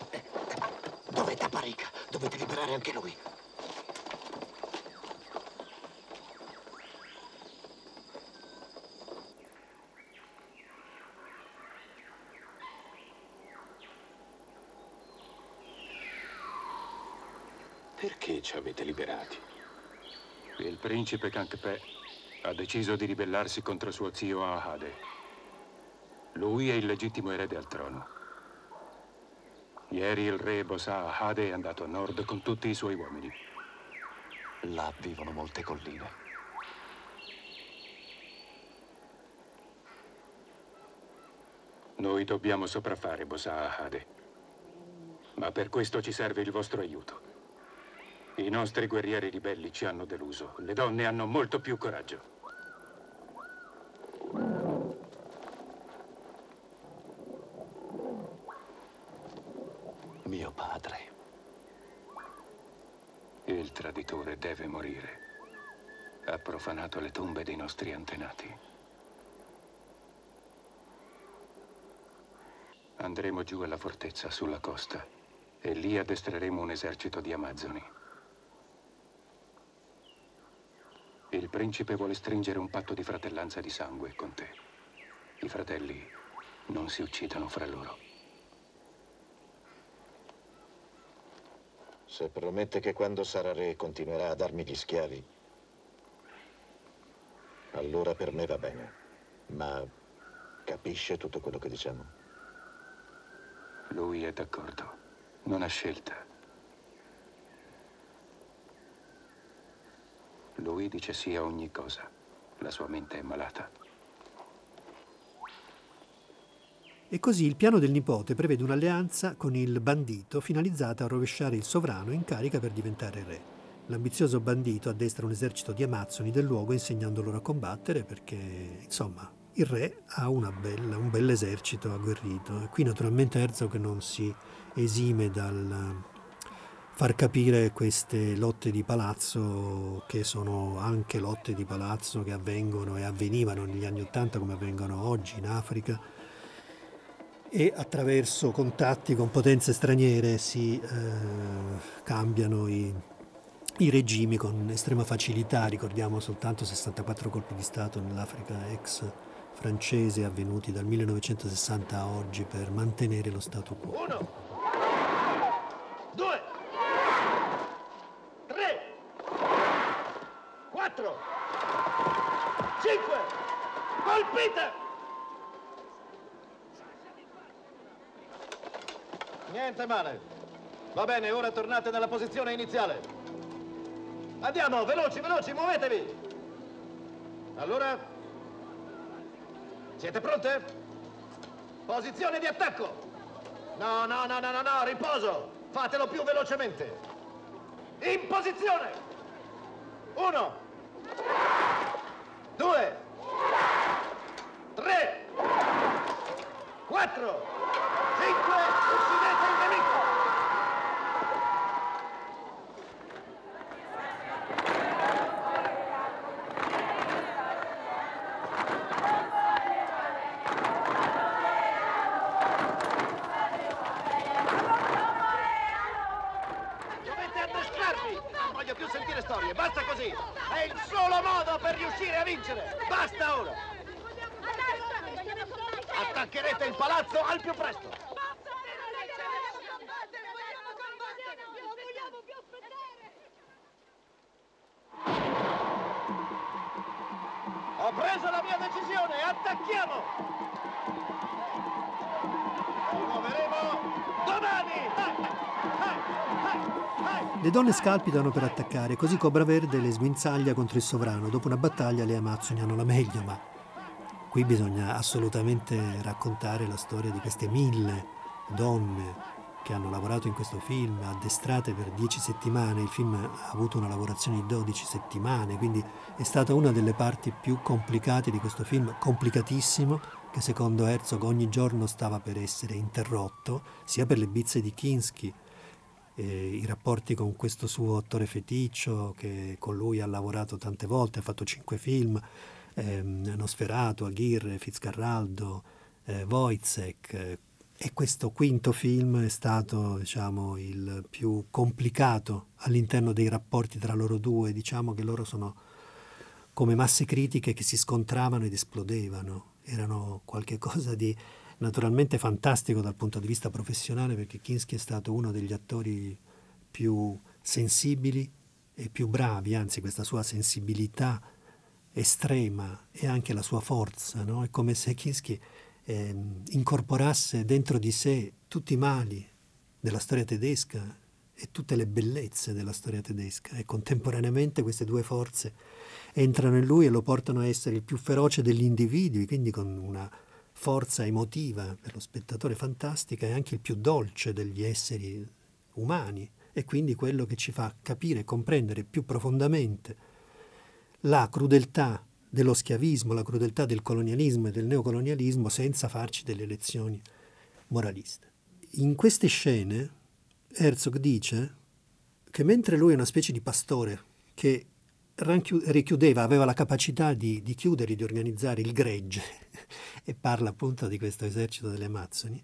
Dov'è Taparica? Dovete liberare anche lui. Perché ci avete liberati? Il principe Kankpe ha deciso di ribellarsi contro suo zio Ahade. Lui è il legittimo erede al trono. Ieri il re Bosa Ahade è andato a nord con tutti i suoi uomini. Là vivono molte colline. Noi dobbiamo sopraffare Bosa Ahade. Ma per questo ci serve il vostro aiuto. I nostri guerrieri ribelli ci hanno deluso. Le donne hanno molto più coraggio. Mio padre. Il traditore deve morire. Ha profanato le tombe dei nostri antenati. Andremo giù alla fortezza sulla costa e lì addestreremo un esercito di amazzoni. Il principe vuole stringere un patto di fratellanza di sangue con te. I fratelli non si uccidono fra loro. Se promette che quando sarà re continuerà a darmi gli schiavi, allora per me va bene. Ma capisce tutto quello che diciamo? Lui è d'accordo. Non ha scelta. Lui dice sì a ogni cosa. La sua mente è malata. E così il piano del nipote prevede un'alleanza con il bandito finalizzata a rovesciare il sovrano in carica per diventare re. L'ambizioso bandito addestra un esercito di amazzoni del luogo insegnando loro a combattere perché, insomma, il re ha bella, un bel esercito agguerrito. E qui naturalmente Herzog non si esime dal far capire queste lotte di palazzo che sono anche lotte di palazzo che avvengono e avvenivano negli anni Ottanta come avvengono oggi in Africa e attraverso contatti con potenze straniere si eh, cambiano i, i, regimi con estrema facilità. Ricordiamo soltanto 64 colpi di Stato nell'Africa ex francese avvenuti dal 1960 a oggi per mantenere lo stato quo. Uno, due, tre, quattro, cinque, colpite! Niente male. Va bene, ora tornate nella posizione iniziale. Andiamo, veloci, veloci, muovetevi! Allora, siete pronte? Posizione di attacco! No, no, no, no, no, no, riposo! Fatelo più velocemente! In posizione! Uno! Due! Tre! Quattro! Cinque! Uccidete il nemico! Dovete addescarvi! Non voglio più sentire storie, basta così! È il solo modo per riuscire a vincere! Basta ora! Attaccherete il palazzo al più presto! Ho preso la mia decisione, attacchiamo! Ci muoveremo domani! Le donne scalpitano per attaccare, così Cobra Verde le sguinzaglia contro il sovrano. Dopo una battaglia le Amazzoni hanno la meglio, ma qui bisogna assolutamente raccontare la storia di queste mille donne che hanno lavorato in questo film, addestrate per dieci settimane. Il film ha avuto una lavorazione di 12 settimane, quindi è stata una delle parti più complicate di questo film, complicatissimo, che secondo Herzog ogni giorno stava per essere interrotto, sia per le bizze di Kinski, eh, i rapporti con questo suo attore feticcio che con lui ha lavorato tante volte, ha fatto cinque film, ehm, Nosferatu, Aguirre, Fitzcarraldo, eh, Wojciech, eh, e questo quinto film è stato diciamo, il più complicato all'interno dei rapporti tra loro due, diciamo che loro sono come masse critiche che si scontravano ed esplodevano, erano qualcosa di naturalmente fantastico dal punto di vista professionale perché Kinski è stato uno degli attori più sensibili e più bravi, anzi questa sua sensibilità estrema e anche la sua forza, no? è come se Kinski eh, incorporasse dentro di sé tutti i mali della storia tedesca e tutte le bellezze della storia tedesca e contemporaneamente queste due forze entrano in lui e lo portano a essere il più feroce degli individui, quindi con una forza emotiva per lo spettatore fantastica e anche il più dolce degli esseri umani e quindi quello che ci fa capire e comprendere più profondamente la crudeltà dello schiavismo, la crudeltà del colonialismo e del neocolonialismo senza farci delle lezioni moraliste. In queste scene Herzog dice che mentre lui è una specie di pastore che richiudeva, aveva la capacità di, di chiudere, di organizzare il gregge e parla appunto di questo esercito delle Amazzoni,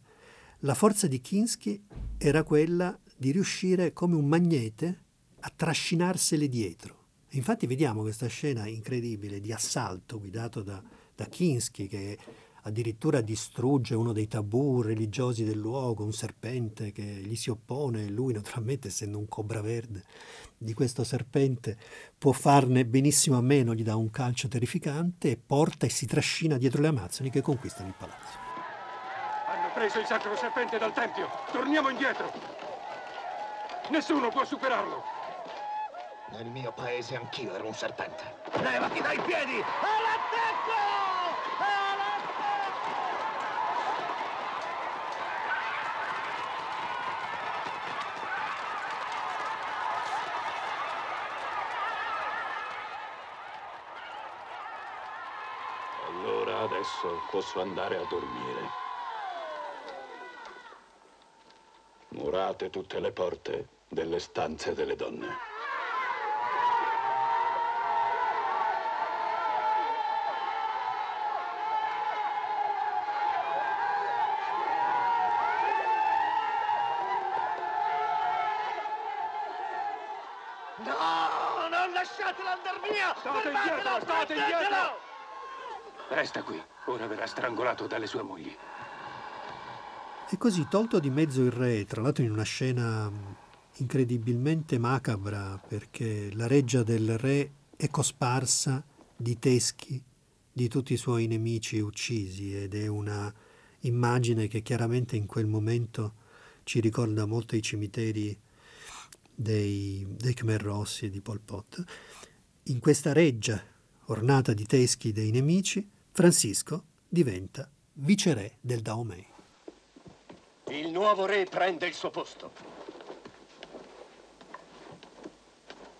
la forza di Kinski era quella di riuscire come un magnete a trascinarsele dietro. Infatti vediamo questa scena incredibile di assalto guidato da, da Kinski che addirittura distrugge uno dei tabù religiosi del luogo, un serpente che gli si oppone lui naturalmente essendo un cobra verde di questo serpente può farne benissimo a meno, gli dà un calcio terrificante e porta e si trascina dietro le Amazzoni che conquistano il palazzo. Hanno preso il sacro serpente dal tempio. Torniamo indietro. Nessuno può superarlo. Nel mio paese anch'io ero un serpente. Levati dai piedi! All'attacco! Adesso posso andare a dormire. Murate tutte le porte delle stanze delle donne. No, non lasciatelo andar via! State indietro, state indietro! Resta qui. Strangolato dalle sue mogli. E così, tolto di mezzo il re, tra l'altro in una scena incredibilmente macabra, perché la reggia del re è cosparsa di teschi di tutti i suoi nemici uccisi ed è una immagine che chiaramente in quel momento ci ricorda molto i cimiteri dei, dei Khmer Rossi di Pol Pot. In questa reggia ornata di teschi dei nemici, Francisco diventa viceré del Dahomey. Il nuovo re prende il suo posto.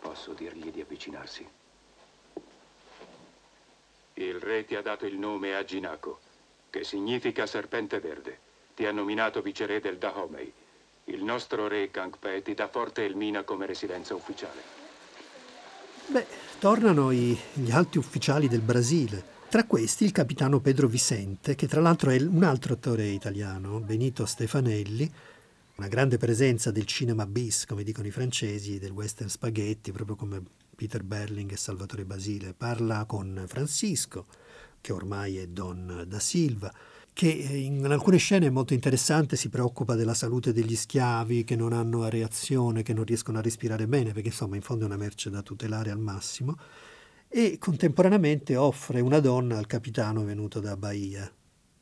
Posso dirgli di avvicinarsi? Il re ti ha dato il nome Aginako, che significa serpente verde. Ti ha nominato viceré del Dahomey. Il nostro re Kangpe ti dà Forte Elmina come residenza ufficiale. Beh, tornano i, gli alti ufficiali del Brasile. Tra questi il capitano Pedro Vicente, che tra l'altro è un altro attore italiano, Benito Stefanelli, una grande presenza del cinema bis, come dicono i francesi, del western spaghetti, proprio come Peter Berling e Salvatore Basile. Parla con Francisco, che ormai è Don da Silva, che in alcune scene è molto interessante, si preoccupa della salute degli schiavi che non hanno reazione, che non riescono a respirare bene, perché insomma in fondo è una merce da tutelare al massimo e contemporaneamente offre una donna al capitano venuto da Bahia.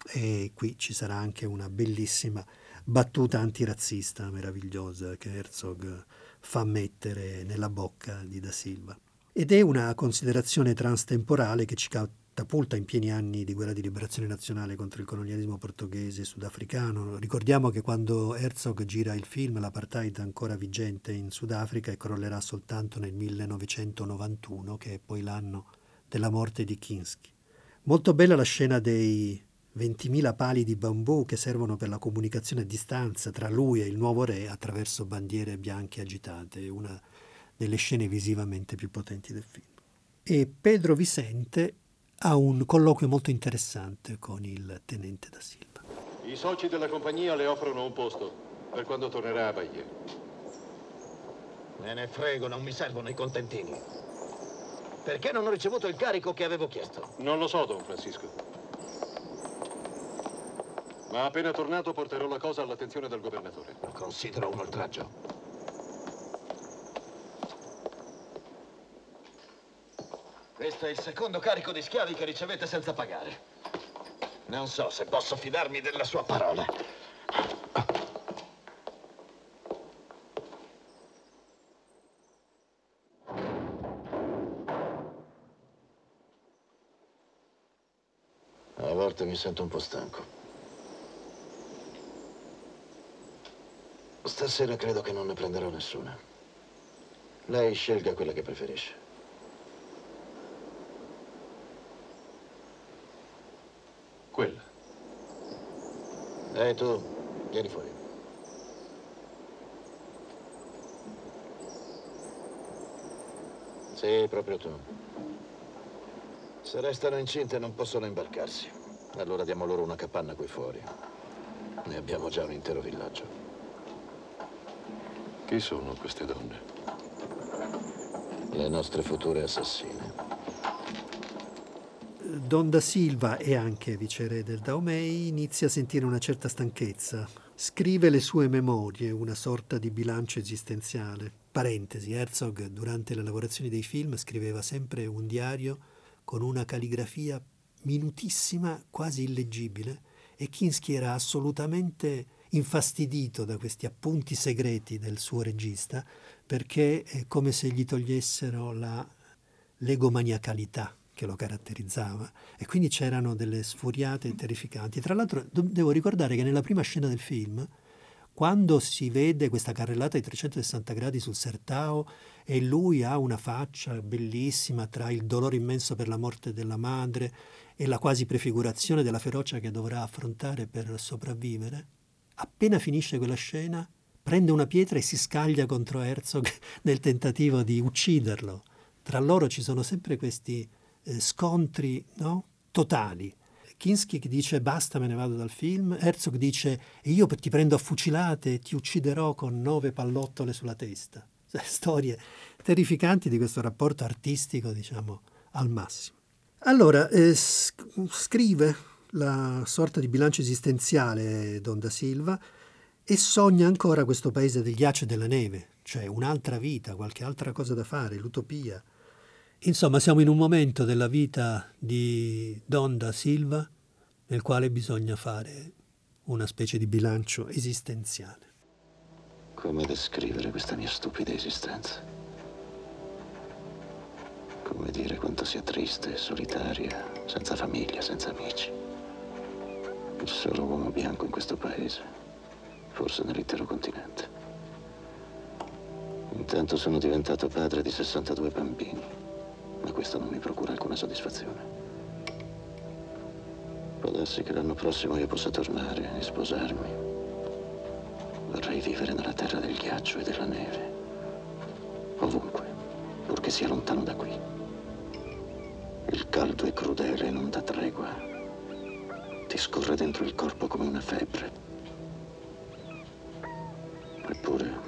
E qui ci sarà anche una bellissima battuta antirazzista meravigliosa che Herzog fa mettere nella bocca di Da Silva. Ed è una considerazione transtemporale che ci catapulta in pieni anni di guerra di liberazione nazionale contro il colonialismo portoghese e sudafricano. Ricordiamo che quando Herzog gira il film l'apartheid è ancora vigente in Sudafrica e crollerà soltanto nel 1991, che è poi l'anno della morte di Kinski. Molto bella la scena dei 20.000 pali di bambù che servono per la comunicazione a distanza tra lui e il nuovo re attraverso bandiere bianche agitate, una delle scene visivamente più potenti del film. E Pedro Vicente ha un colloquio molto interessante con il tenente da Silva. I soci della compagnia le offrono un posto per quando tornerà a Bahia. Me ne frego, non mi servono i contentini. Perché non ho ricevuto il carico che avevo chiesto? Non lo so, Don Francisco. Ma appena tornato porterò la cosa all'attenzione del governatore. Lo considero un oltraggio. Questo è il secondo carico di schiavi che ricevete senza pagare. Non so se posso fidarmi della sua parola. A volte mi sento un po' stanco. Stasera credo che non ne prenderò nessuna. Lei scelga quella che preferisce. Ehi tu, vieni fuori. Sì, proprio tu. Se restano incinte non possono imbarcarsi. Allora diamo loro una capanna qui fuori. Ne abbiamo già un intero villaggio. Chi sono queste donne? Le nostre future assassine. Don da Silva e anche viceré del Daomei inizia a sentire una certa stanchezza. Scrive le sue memorie, una sorta di bilancio esistenziale. Parentesi, Herzog durante le lavorazioni dei film scriveva sempre un diario con una calligrafia minutissima, quasi illeggibile, e Kinski era assolutamente infastidito da questi appunti segreti del suo regista perché è come se gli togliessero la legomaniacalità che lo caratterizzava e quindi c'erano delle sfuriate terrificanti. Tra l'altro devo ricordare che nella prima scena del film, quando si vede questa carrellata di 360 gradi sul Sertao e lui ha una faccia bellissima tra il dolore immenso per la morte della madre e la quasi prefigurazione della ferocia che dovrà affrontare per sopravvivere, appena finisce quella scena prende una pietra e si scaglia contro Herzog nel tentativo di ucciderlo. Tra loro ci sono sempre questi scontri no? totali. Kinski dice basta me ne vado dal film, Herzog dice io ti prendo a fucilate e ti ucciderò con nove pallottole sulla testa. Storie terrificanti di questo rapporto artistico, diciamo, al massimo. Allora, eh, scrive la sorta di bilancio esistenziale Don da Silva e sogna ancora questo paese del ghiaccio e della neve, cioè un'altra vita, qualche altra cosa da fare, l'utopia. Insomma, siamo in un momento della vita di Don da Silva nel quale bisogna fare una specie di bilancio esistenziale. Come descrivere questa mia stupida esistenza? Come dire quanto sia triste, solitaria, senza famiglia, senza amici. Il solo uomo bianco in questo paese, forse nell'intero continente. Intanto sono diventato padre di 62 bambini, ma questo non mi procura alcuna soddisfazione. Può darsi che l'anno prossimo io possa tornare e sposarmi. Vorrei vivere nella terra del ghiaccio e della neve. Ovunque, purché sia lontano da qui. Il caldo è crudele e non dà tregua. Ti scorre dentro il corpo come una febbre. Eppure,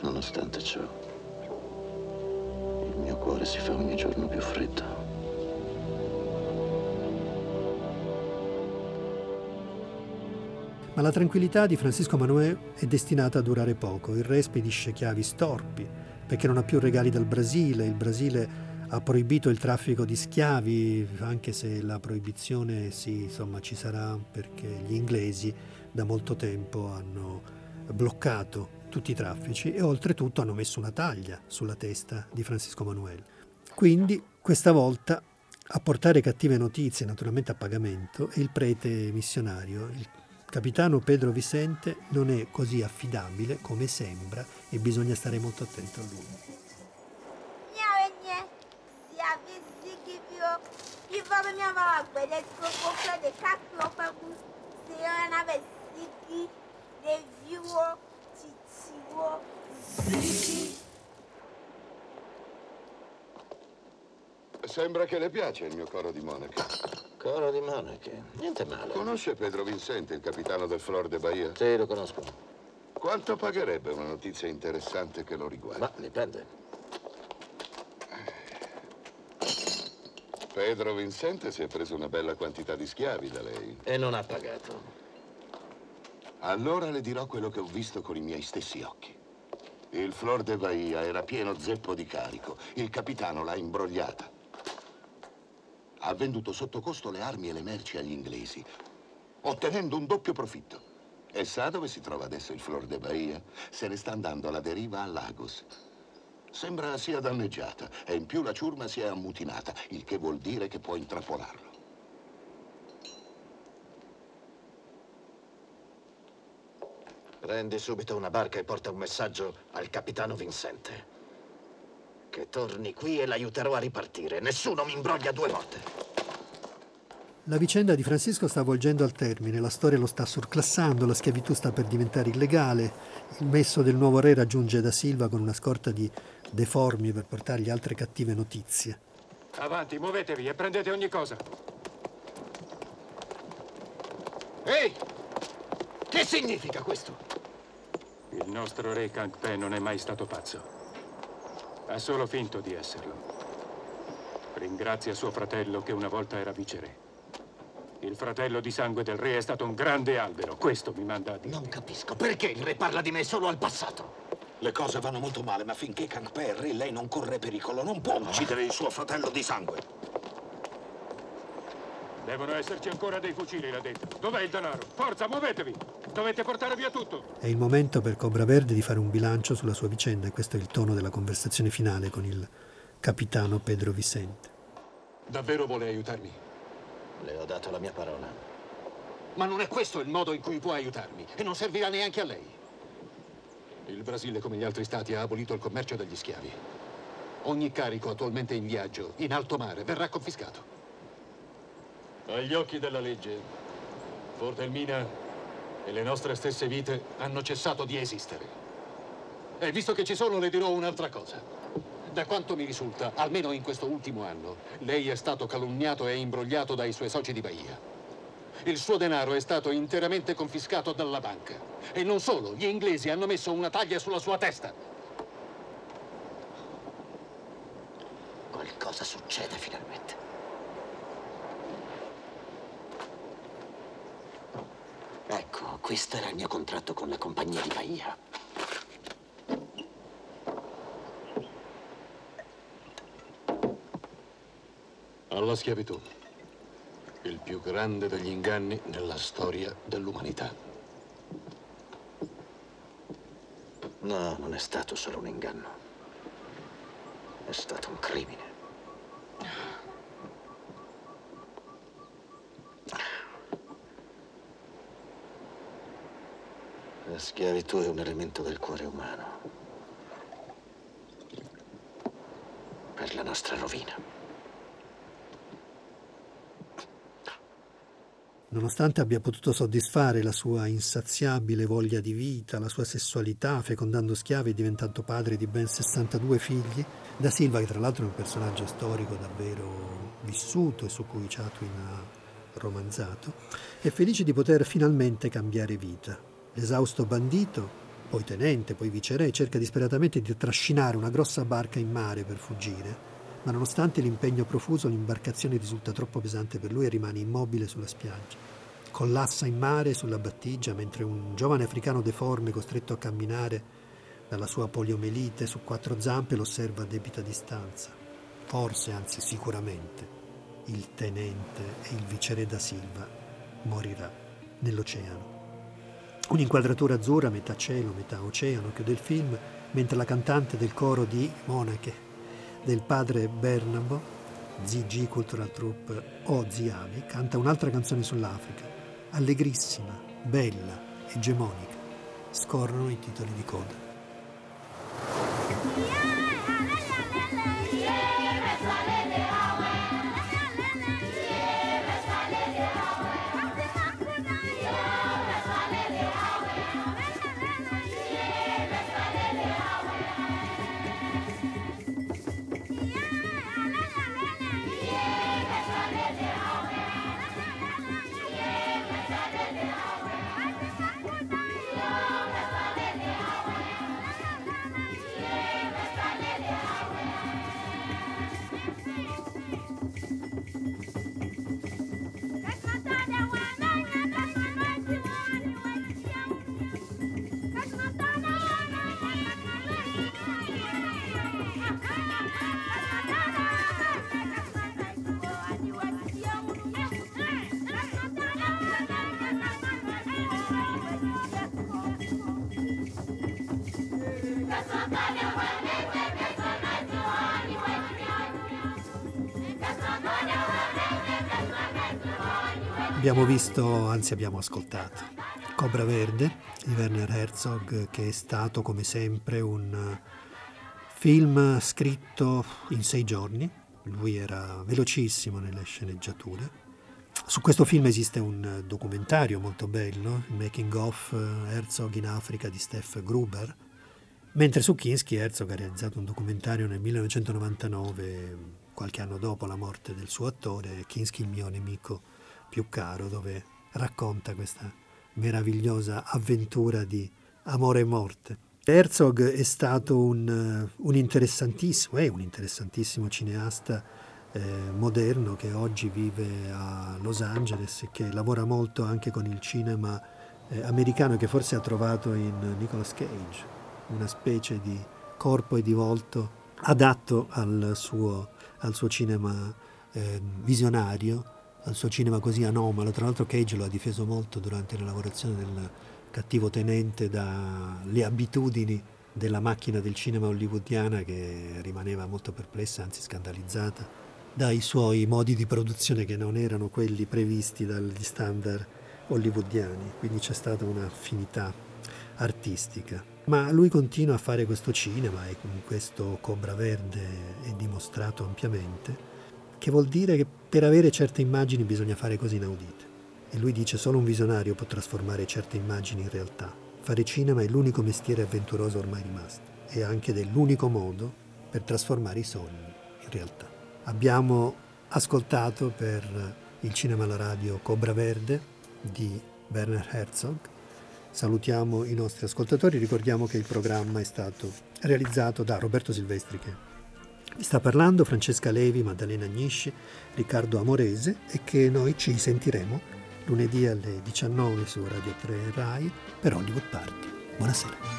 nonostante ciò, cuore si fa ogni giorno più freddo. Ma la tranquillità di Francisco Manuel è destinata a durare poco. Il re spedisce chiavi storpi perché non ha più regali dal Brasile. Il Brasile ha proibito il traffico di schiavi, anche se la proibizione sì, insomma, ci sarà perché gli inglesi da molto tempo hanno bloccato tutti i traffici e oltretutto hanno messo una taglia sulla testa di Francisco Manuel. Quindi questa volta a portare cattive notizie, naturalmente a pagamento, è il prete missionario, il capitano Pedro Vicente non è così affidabile come sembra e bisogna stare molto attento a lui. Sembra che le piace il mio coro di monache. Coro di monache? Niente male. Conosce Pedro Vincente, il capitano del Flor de Bahia? Sì, lo conosco. Quanto pagherebbe una notizia interessante che lo riguarda? Ma dipende. Pedro Vincente si è preso una bella quantità di schiavi da lei. E non ha pagato. Allora le dirò quello che ho visto con i miei stessi occhi. Il Flor de Bahia era pieno zeppo di carico. Il capitano l'ha imbrogliata. Ha venduto sotto costo le armi e le merci agli inglesi, ottenendo un doppio profitto. E sa dove si trova adesso il Flor de Bahia? Se ne sta andando alla deriva a Lagos. Sembra sia danneggiata e in più la ciurma si è ammutinata, il che vuol dire che può intrappolarlo. Prendi subito una barca e porta un messaggio al capitano Vincente. Che torni qui e l'aiuterò a ripartire. Nessuno mi imbroglia due volte. La vicenda di Francisco sta volgendo al termine, la storia lo sta surclassando, la schiavitù sta per diventare illegale, il messo del nuovo re raggiunge da Silva con una scorta di deformi per portargli altre cattive notizie. Avanti, muovetevi e prendete ogni cosa. Ehi! Che significa questo? Il nostro re Kangpe non è mai stato pazzo. Ha solo finto di esserlo. Ringrazia suo fratello che una volta era viceré. Il fratello di sangue del re è stato un grande albero. Questo mi manda a dire. Non capisco. Perché il re parla di me solo al passato? Le cose vanno molto male, ma finché Kangpe è re, lei non corre pericolo. Non può uccidere il suo fratello di sangue. Devono esserci ancora dei fucili là dentro. Dov'è il denaro? Forza, muovetevi! Dovete portare via tutto! È il momento per Cobra Verde di fare un bilancio sulla sua vicenda e questo è il tono della conversazione finale con il capitano Pedro Vicente. Davvero vuole aiutarmi? Le ho dato la mia parola. Ma non è questo il modo in cui può aiutarmi e non servirà neanche a lei. Il Brasile, come gli altri stati, ha abolito il commercio degli schiavi. Ogni carico attualmente in viaggio, in alto mare, verrà confiscato. Agli occhi della legge, Fortelmina e le nostre stesse vite hanno cessato di esistere. E visto che ci sono, le dirò un'altra cosa. Da quanto mi risulta, almeno in questo ultimo anno, lei è stato calunniato e imbrogliato dai suoi soci di Bahia. Il suo denaro è stato interamente confiscato dalla banca. E non solo, gli inglesi hanno messo una taglia sulla sua testa. Qualcosa succede finalmente. Ecco, questo era il mio contratto con la compagnia di Bahia. Alla schiavitù. Il più grande degli inganni nella storia dell'umanità. No, non è stato solo un inganno. È stato un crimine. La schiavitù è un elemento del cuore umano. Per la nostra rovina. Nonostante abbia potuto soddisfare la sua insaziabile voglia di vita, la sua sessualità, fecondando schiavi e diventando padre di ben 62 figli, Da Silva, che tra l'altro è un personaggio storico davvero vissuto e su cui Chatwin ha romanzato, è felice di poter finalmente cambiare vita. L'esausto bandito, poi tenente, poi viceré, cerca disperatamente di trascinare una grossa barca in mare per fuggire, ma nonostante l'impegno profuso l'imbarcazione risulta troppo pesante per lui e rimane immobile sulla spiaggia. Collassa in mare sulla battigia mentre un giovane africano deforme costretto a camminare dalla sua poliomelite su quattro zampe lo osserva a debita distanza. Forse, anzi sicuramente, il tenente e il viceré da Silva morirà nell'oceano. Un'inquadratura azzurra, metà cielo, metà oceano, chiude il film, mentre la cantante del coro di Monache del padre Bernabo, ZG Cultural Troupe o Ziavi, canta un'altra canzone sull'Africa, allegrissima, bella, egemonica. Scorrono i titoli di coda. Abbiamo visto, anzi abbiamo ascoltato, Cobra Verde di Werner Herzog, che è stato come sempre un film scritto in sei giorni. Lui era velocissimo nelle sceneggiature. Su questo film esiste un documentario molto bello, il Making of Herzog in Africa di Steph Gruber, mentre su Kinski Herzog ha realizzato un documentario nel 1999, qualche anno dopo la morte del suo attore, Kinski il mio nemico più caro dove racconta questa meravigliosa avventura di amore e morte. Herzog è stato un, un interessantissimo, è un interessantissimo cineasta eh, moderno che oggi vive a Los Angeles e che lavora molto anche con il cinema eh, americano che forse ha trovato in Nicolas Cage una specie di corpo e di volto adatto al suo, al suo cinema eh, visionario al suo cinema così anomalo. Tra l'altro Cage lo ha difeso molto durante la lavorazione del cattivo tenente dalle abitudini della macchina del cinema hollywoodiana che rimaneva molto perplessa, anzi scandalizzata, dai suoi modi di produzione che non erano quelli previsti dagli standard hollywoodiani. Quindi c'è stata un'affinità artistica. Ma lui continua a fare questo cinema e con questo Cobra Verde è dimostrato ampiamente che vuol dire che per avere certe immagini bisogna fare cose inaudite. E lui dice solo un visionario può trasformare certe immagini in realtà. Fare cinema è l'unico mestiere avventuroso ormai rimasto e anche dell'unico modo per trasformare i sogni in realtà. Abbiamo ascoltato per il cinema alla radio Cobra Verde di Werner Herzog. Salutiamo i nostri ascoltatori, ricordiamo che il programma è stato realizzato da Roberto Silvestri che vi sta parlando Francesca Levi, Maddalena Agnisci, Riccardo Amorese e che noi ci sentiremo lunedì alle 19 su Radio 3 Rai per Hollywood Party. Buonasera.